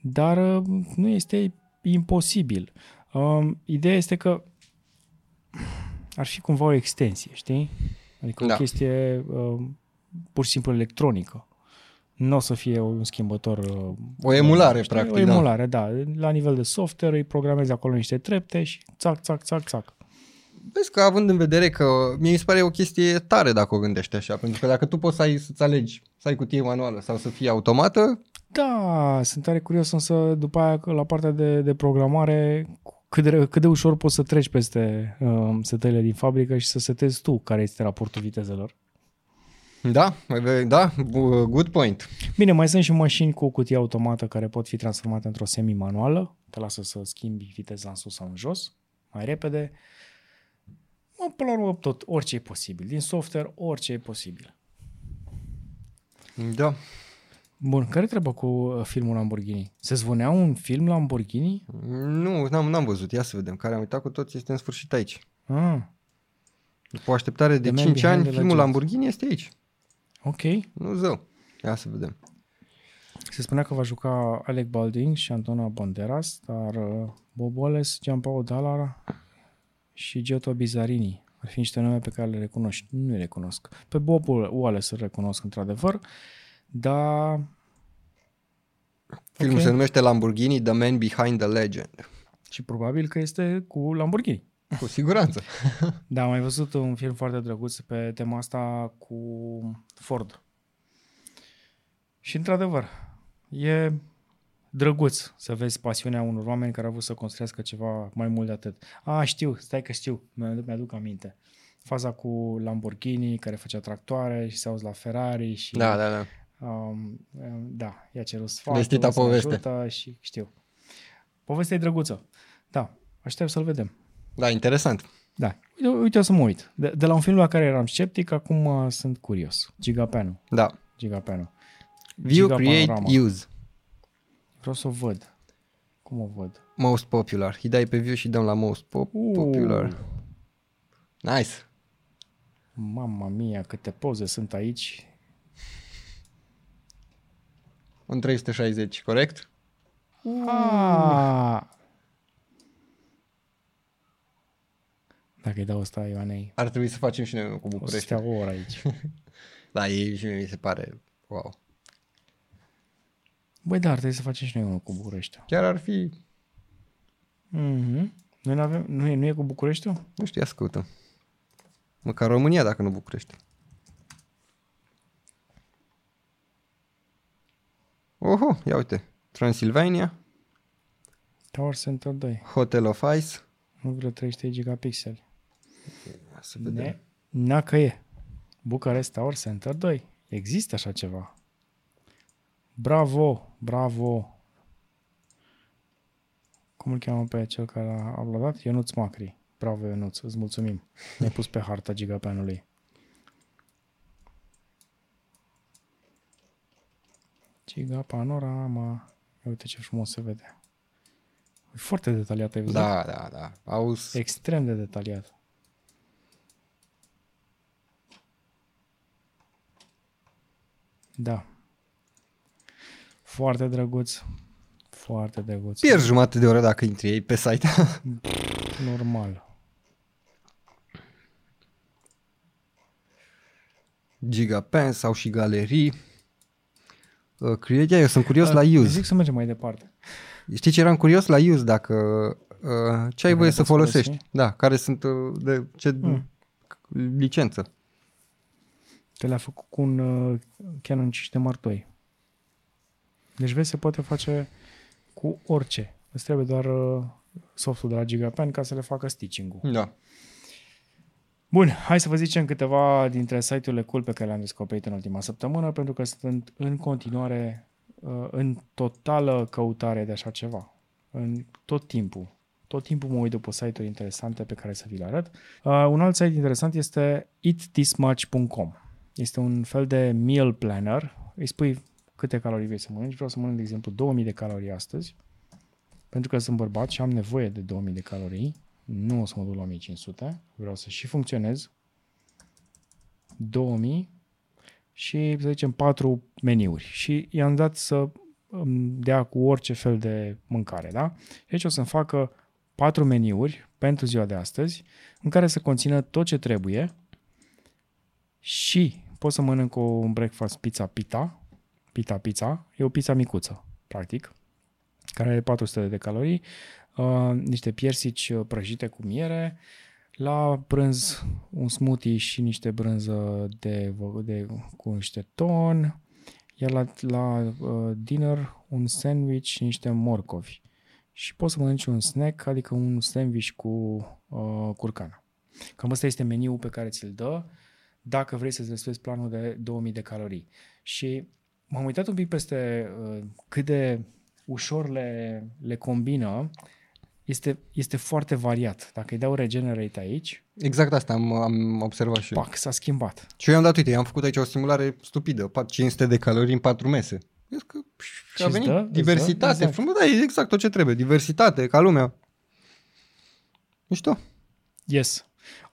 Speaker 1: dar uh, nu este imposibil. Um, ideea este că ar fi cumva o extensie, știi? Adică da. o chestie uh, pur și simplu electronică. Nu o să fie un schimbător... Uh,
Speaker 2: o emulare, știi? practic.
Speaker 1: O emulare, da. da. La nivel de software îi programezi acolo niște trepte și țac, țac, țac, țac.
Speaker 2: Vezi că având în vedere că mie mi se pare o chestie tare dacă o gândești așa, pentru că dacă tu poți să ai, să-ți alegi să ai cutie manuală sau să fie automată...
Speaker 1: Da, sunt tare curios însă după aia la partea de, de programare cât de, cât de ușor poți să treci peste uh, setările din fabrică și să setezi tu care este raportul vitezelor.
Speaker 2: Da, da, good point.
Speaker 1: Bine, mai sunt și mașini cu cutie automată care pot fi transformate într-o semi-manuală, te lasă să schimbi viteza în sus sau în jos, mai repede. Mă, până la urmă, tot, orice e posibil. Din software, orice e posibil.
Speaker 2: Da.
Speaker 1: Bun, care treaba cu uh, filmul Lamborghini? Se zvonea un film Lamborghini?
Speaker 2: Nu, n-am, n-am văzut. Ia să vedem. Care am uitat cu toți este în sfârșit aici.
Speaker 1: Ah.
Speaker 2: După o așteptare de The 5 ani, filmul Lamborghini este aici.
Speaker 1: Ok.
Speaker 2: Nu zău. Ia să vedem.
Speaker 1: Se spunea că va juca Alec Baldwin și Antona Banderas, dar uh, Bob Wallace, Gianpaolo Dallara și Giotto Bizzarini ar fi niște nume pe care le recunoști. Nu le recunosc. Pe Bob Wallace îl recunosc într-adevăr, dar...
Speaker 2: Filmul okay. se numește Lamborghini The Man Behind the Legend.
Speaker 1: Și probabil că este cu Lamborghini.
Speaker 2: Cu siguranță.
Speaker 1: da, am mai văzut un film foarte drăguț pe tema asta cu Ford. Și într-adevăr, e drăguț să vezi pasiunea unor oameni care au vrut să construiască ceva mai mult de atât. A, știu, stai că știu, mi-aduc aminte. Faza cu Lamborghini care făcea tractoare și se auzi la Ferrari și...
Speaker 2: Da, da, da.
Speaker 1: Um, da, i-a cerut sfatul,
Speaker 2: Vestita poveste.
Speaker 1: și știu. Povestea e drăguță. Da, aștept să-l vedem.
Speaker 2: Da, interesant.
Speaker 1: Da. Uite, uite o să mă uit. De, de la un film la care eram sceptic, acum uh, sunt curios. Gigapenu.
Speaker 2: Da.
Speaker 1: Gigapenu.
Speaker 2: View, Giga create, panorama. use.
Speaker 1: Vreau să o văd. Cum o văd?
Speaker 2: Most popular. Îi dai pe view și dăm la most pop- uh. popular. Nice.
Speaker 1: Mamma mia, câte poze sunt aici.
Speaker 2: Un 360, corect?
Speaker 1: Ah, Dacă îi dau ăsta Ioanei.
Speaker 2: Ar trebui să facem și noi cu București. O să
Speaker 1: stea o oră aici.
Speaker 2: da, ei și mi se pare wow.
Speaker 1: Băi, da, ar trebui să facem și noi unul cu București.
Speaker 2: Chiar ar fi...
Speaker 1: Mm-hmm. Noi nu avem, nu e, nu e cu București?
Speaker 2: Nu știu, ascultă. Măcar România, dacă nu București. Oho, ia uite. Transilvania.
Speaker 1: Tower Center 2.
Speaker 2: Hotel of Ice.
Speaker 1: Nu vreo 300 gigapixeli.
Speaker 2: Să vedem. Ne,
Speaker 1: na că e. Bucarest Tower Center 2. Există așa ceva. Bravo, bravo. Cum îl cheamă pe cel care a aplaudat? Ionuț Macri. Bravo, Ionuț, îți mulțumim. Ne-ai pus pe harta gigapenului. Giga panorama. Uite ce frumos se vede. E foarte detaliat, ai văzut?
Speaker 2: Da, da, da. Auzi...
Speaker 1: Extrem de detaliat. Da. Foarte drăguț. Foarte drăguț.
Speaker 2: Pierzi jumătate de oră dacă intri ei pe site.
Speaker 1: Normal.
Speaker 2: Gigapen sau și galerii. Uh, Creatia, eu sunt curios uh, la use.
Speaker 1: Zic să mergem mai departe.
Speaker 2: Știi ce eram curios la use dacă uh, ce ai voie să folosești? Folosi? Da, care sunt uh, de ce mm. licență?
Speaker 1: Te le-a făcut cu un uh, Canon 5D Mark II. Deci vezi, se poate face cu orice. Îți trebuie doar uh, softul de la Gigapen ca să le facă stitching-ul.
Speaker 2: Da.
Speaker 1: Bun, hai să vă zicem câteva dintre site-urile cool pe care le-am descoperit în ultima săptămână, pentru că sunt în continuare uh, în totală căutare de așa ceva. În tot timpul. Tot timpul mă uit după site-uri interesante pe care să vi le arăt. Uh, un alt site interesant este eatthismuch.com. Este un fel de meal planner. Îi spui câte calorii vrei să mănânci. Vreau să mănânc, de exemplu, 2000 de calorii astăzi, pentru că sunt bărbat și am nevoie de 2000 de calorii. Nu o să mă duc la 1500. Vreau să și funcționez. 2000 și, să zicem, patru meniuri. Și i-am dat să îmi dea cu orice fel de mâncare, da? Deci o să-mi facă patru meniuri pentru ziua de astăzi, în care să conțină tot ce trebuie și pot să mănânc o un breakfast pizza pita, pita pizza, e o pizza micuță, practic, care are 400 de calorii, uh, niște piersici prăjite cu miere, la prânz un smoothie și niște brânză de, de, cu niște ton, iar la, la uh, dinner un sandwich și niște morcovi. Și poți să mănânci un snack, adică un sandwich cu uh, curcana. Cam asta este meniul pe care ți-l dă dacă vrei să-ți respecti planul de 2000 de calorii. Și m-am uitat un pic peste uh, cât de ușor le, le combină este, este foarte variat. Dacă îi dau regenerate aici...
Speaker 2: Exact asta am, am observat și
Speaker 1: eu. Pac, s-a schimbat.
Speaker 2: Și eu i-am dat, uite, am făcut aici o simulare stupidă, 500 de calorii în 4 mese. Vezi că și a venit dă, diversitate, exact. frumos, da, e exact tot ce trebuie, diversitate, ca lumea. Mișto.
Speaker 1: Yes.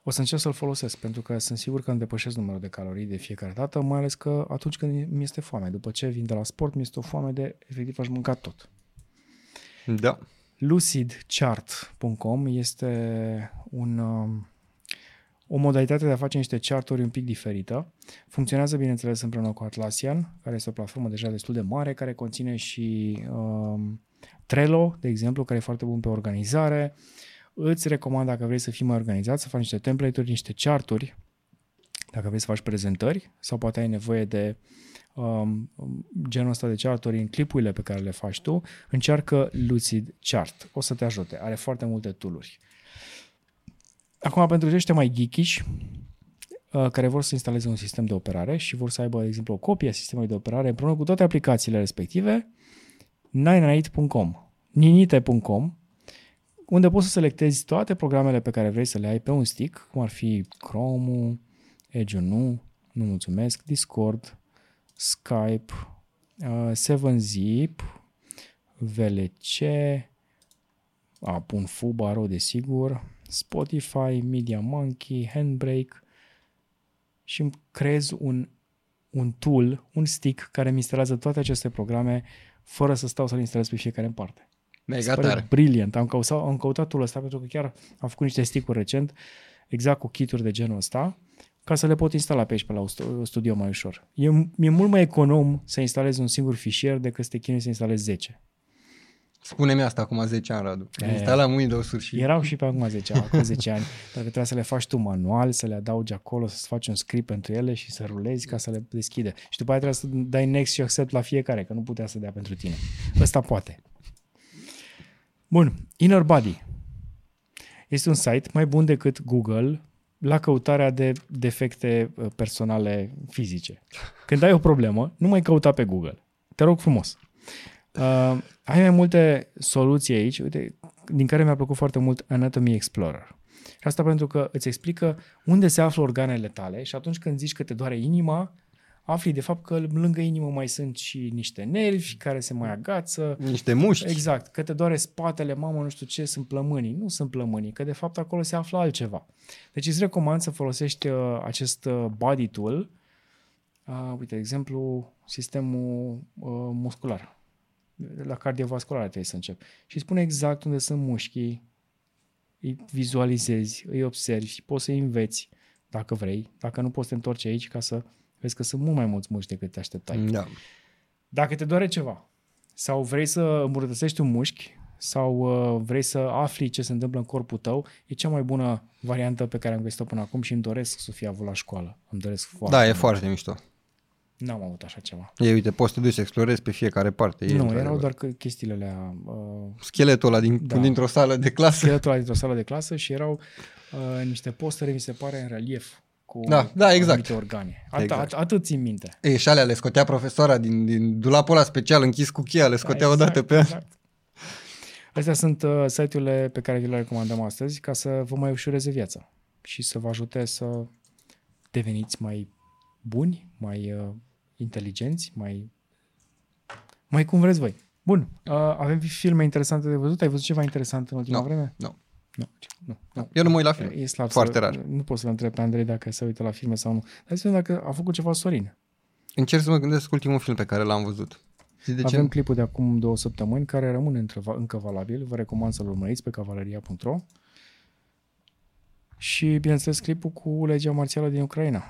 Speaker 1: O să încerc să-l folosesc, pentru că sunt sigur că îmi depășesc numărul de calorii de fiecare dată, mai ales că atunci când mi este foame. După ce vin de la sport, mi este o foame de, efectiv, aș mânca tot.
Speaker 2: Da
Speaker 1: lucidchart.com este un, um, o modalitate de a face niște charturi un pic diferită. Funcționează, bineînțeles, împreună cu Atlassian, care este o platformă deja destul de mare, care conține și um, Trello, de exemplu, care e foarte bun pe organizare. Îți recomand, dacă vrei să fii mai organizat, să faci niște template-uri, niște charturi, dacă vrei să faci prezentări sau poate ai nevoie de um, genul ăsta de charturi în clipurile pe care le faci tu, încearcă Lucid Chart. O să te ajute. Are foarte multe tooluri. Acum, pentru cei mai geekiși, uh, care vor să instaleze un sistem de operare și vor să aibă, de exemplu, o copie a sistemului de operare împreună cu toate aplicațiile respective, 98.com, ninite.com, unde poți să selectezi toate programele pe care vrei să le ai pe un stick, cum ar fi Chrome, Edge nu, nu mulțumesc, Discord, Skype, uh, 7zip, VLC, a, pun Fubaro, desigur, Spotify, Media Monkey, Handbrake și îmi creez un, un tool, un stick care mi instalează toate aceste programe fără să stau să le instalez pe fiecare în parte.
Speaker 2: Mega tare.
Speaker 1: Brilliant. Am căutat, am căutat tool ăsta pentru că chiar am făcut niște stick-uri recent exact cu kituri de genul ăsta ca să le pot instala pe aici, pe la studio mai ușor. E, e mult mai econom să instalezi un singur fișier decât să te chinui să instalezi 10.
Speaker 2: Spune-mi asta acum 10 ani, Radu. E, Instalam Windows-uri și...
Speaker 1: Erau și pe acum 10, acum 10 ani. Dacă trebuia să le faci tu manual, să le adaugi acolo, să-ți faci un script pentru ele și să rulezi ca să le deschide. Și după aceea trebuie să dai next și accept la fiecare, că nu putea să dea pentru tine. Ăsta poate. Bun, Inner Body. Este un site mai bun decât Google la căutarea de defecte uh, personale fizice. Când ai o problemă, nu mai căuta pe Google. Te rog frumos. Uh, ai mai multe soluții aici, uite, din care mi-a plăcut foarte mult Anatomy Explorer. Și asta pentru că îți explică unde se află organele tale și atunci când zici că te doare inima, afli de fapt că lângă inimă mai sunt și niște nervi care se mai agață.
Speaker 2: Niște mușchi.
Speaker 1: Exact, că te doare spatele, mamă, nu știu ce, sunt plămânii. Nu sunt plămânii, că de fapt acolo se află altceva. Deci îți recomand să folosești uh, acest uh, body tool, uh, uite, de exemplu, sistemul uh, muscular. La cardiovascular trebuie să încep. Și spune exact unde sunt mușchii, îi vizualizezi, îi observi, poți să înveți dacă vrei, dacă nu poți să te întorci aici ca să Vezi că sunt mult mai mulți mușchi decât te așteptai.
Speaker 2: Da.
Speaker 1: Dacă te doare ceva sau vrei să îmbunătățești un mușchi sau uh, vrei să afli ce se întâmplă în corpul tău, e cea mai bună variantă pe care am găsit-o până acum și îmi doresc să fie avut la școală. Îmi doresc foarte
Speaker 2: Da, e mult. foarte mișto.
Speaker 1: N-am avut așa ceva.
Speaker 2: E, uite, poți să te duci să explorezi pe fiecare parte.
Speaker 1: E nu, erau doar chestiile alea... Uh,
Speaker 2: Scheletul ăla din, da. dintr-o sală de clasă.
Speaker 1: Scheletul ăla dintr-o sală de clasă și erau uh, niște postere, mi se pare, în relief cu
Speaker 2: da, da, exact.
Speaker 1: organe. At- exact. At- atât țin minte.
Speaker 2: E, și alea le scotea profesoara din, din dulapul ăla special închis cu cheia, le scotea da, exact, odată pe exact.
Speaker 1: Astea sunt uh, site-urile pe care vi le recomandăm astăzi ca să vă mai ușureze viața și să vă ajute să deveniți mai buni, mai uh, inteligenți, mai mai cum vreți voi. Bun, uh, avem filme interesante de văzut. Ai văzut ceva interesant în ultima
Speaker 2: no,
Speaker 1: vreme?
Speaker 2: Nu. No.
Speaker 1: Nu, nu,
Speaker 2: nu. Eu nu mă uit la film. E slab Foarte să, rar.
Speaker 1: Nu pot să-l întreb pe Andrei dacă se uită la filme sau nu. Dar să dacă a făcut ceva Sorin.
Speaker 2: Încerc să mă gândesc ultimul film pe care l-am văzut. Știi de
Speaker 1: Avem
Speaker 2: ce?
Speaker 1: clipul de acum două săptămâni care rămâne între, încă valabil. Vă recomand să-l urmăriți pe cavaleria.ro și, bineînțeles, clipul cu legea marțială din Ucraina.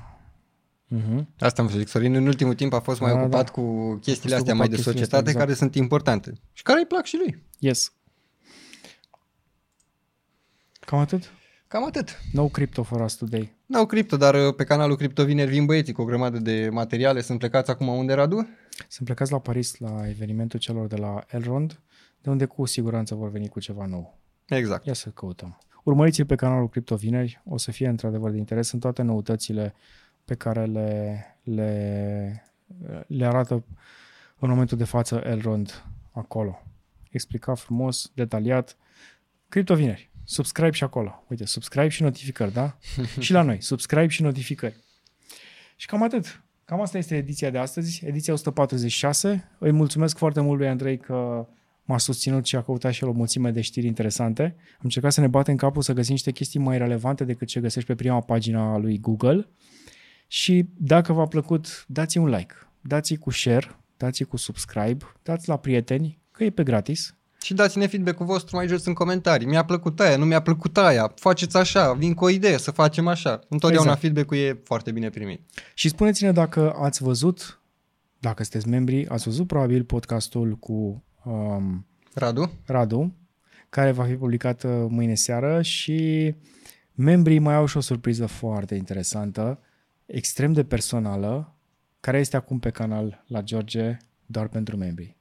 Speaker 1: Uh-huh.
Speaker 2: Asta am să zic, Sorin în ultimul timp a fost mai
Speaker 1: Da,
Speaker 2: ocupat
Speaker 1: da.
Speaker 2: cu chestiile
Speaker 1: A fost
Speaker 2: astea mai
Speaker 1: ocupat
Speaker 2: de
Speaker 1: chestiile
Speaker 2: societate
Speaker 1: astea, exact.
Speaker 2: care sunt importante și care îi plac și lui.
Speaker 1: Yes. Cam atât.
Speaker 2: Cam atât.
Speaker 1: No crypto for us today.
Speaker 2: N-au cripto, dar uh, pe canalul Cripto Vineri vin băieții cu o grămadă de materiale. Sunt plecați acum unde, Radu?
Speaker 1: Sunt plecați la Paris la evenimentul celor de la Elrond, de unde cu siguranță vor veni cu ceva nou.
Speaker 2: Exact.
Speaker 1: Ia să căutăm. Urmăriți-l pe canalul Crypto Vineri, o să fie într-adevăr de interes. Sunt toate noutățile pe care le, le, le arată în momentul de față Elrond acolo. Explicat frumos, detaliat. Crypto Vineri. Subscribe și acolo. Uite, subscribe și notificări, da? și la noi. Subscribe și notificări. Și cam atât. Cam asta este ediția de astăzi, ediția 146. Îi mulțumesc foarte mult lui Andrei că m-a susținut și a căutat și el o mulțime de știri interesante. Am încercat să ne batem capul să găsim niște chestii mai relevante decât ce găsești pe prima pagina a lui Google. Și dacă v-a plăcut, dați un like, dați cu share, dați cu subscribe, dați la prieteni, că e pe gratis.
Speaker 2: Și dați-ne feedback-ul vostru mai jos în comentarii. Mi-a plăcut aia, nu mi-a plăcut aia. Faceți așa, vin cu o idee să facem așa. Întotdeauna
Speaker 1: Exact.
Speaker 2: feedback-ul e foarte bine primit.
Speaker 1: Și spuneți-ne dacă ați văzut, dacă sunteți membri, ați văzut probabil podcastul cu um,
Speaker 2: Radu?
Speaker 1: Radu, care va fi publicat uh, mâine seară și membrii mai au și o surpriză foarte interesantă, extrem de personală, care este acum pe canal la George doar pentru membrii.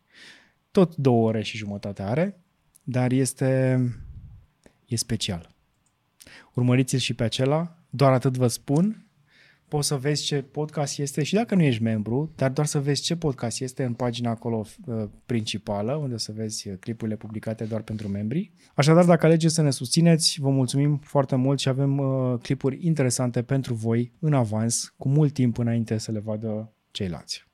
Speaker 1: Tot două ore și jumătate are, dar este e special. Urmăriți-l și pe acela, doar atât vă spun. Poți să vezi ce podcast este și dacă nu ești membru, dar doar să vezi ce podcast este în pagina acolo uh, principală, unde o să vezi uh, clipurile publicate doar pentru membri. Așadar, dacă alegeți să ne susțineți, vă mulțumim foarte mult și avem uh, clipuri interesante pentru voi în avans, cu mult timp înainte să le vadă ceilalți.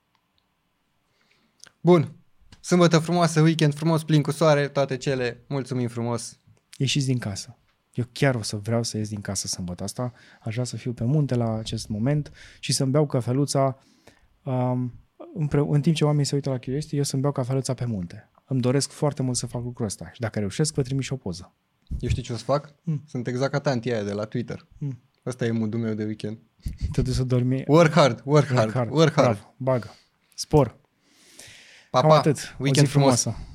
Speaker 2: Bun. Sâmbătă frumoasă, weekend frumos, plin cu soare, toate cele. Mulțumim frumos.
Speaker 1: Ieșiți din casă. Eu chiar o să vreau să ies din casă sâmbătă asta. Aș vrea să fiu pe munte la acest moment și să-mi beau cafeluța um, împreu- în timp ce oamenii se uită la Curiosity, eu să-mi beau cafeluța pe munte. Îmi doresc foarte mult să fac lucrul ăsta și dacă reușesc, vă trimit și o poză.
Speaker 2: Eu știi ce o să fac?
Speaker 1: Mm.
Speaker 2: Sunt exact ca tantia aia de la Twitter.
Speaker 1: Mm.
Speaker 2: Ăsta e modul meu de weekend.
Speaker 1: Te duci să dormi.
Speaker 2: Work hard, work hard, work hard.
Speaker 1: Bravo, bagă. Spor.
Speaker 2: Pa,
Speaker 1: Cam
Speaker 2: pa.
Speaker 1: atât. O zi
Speaker 2: Weekend frumos.
Speaker 1: frumoasă.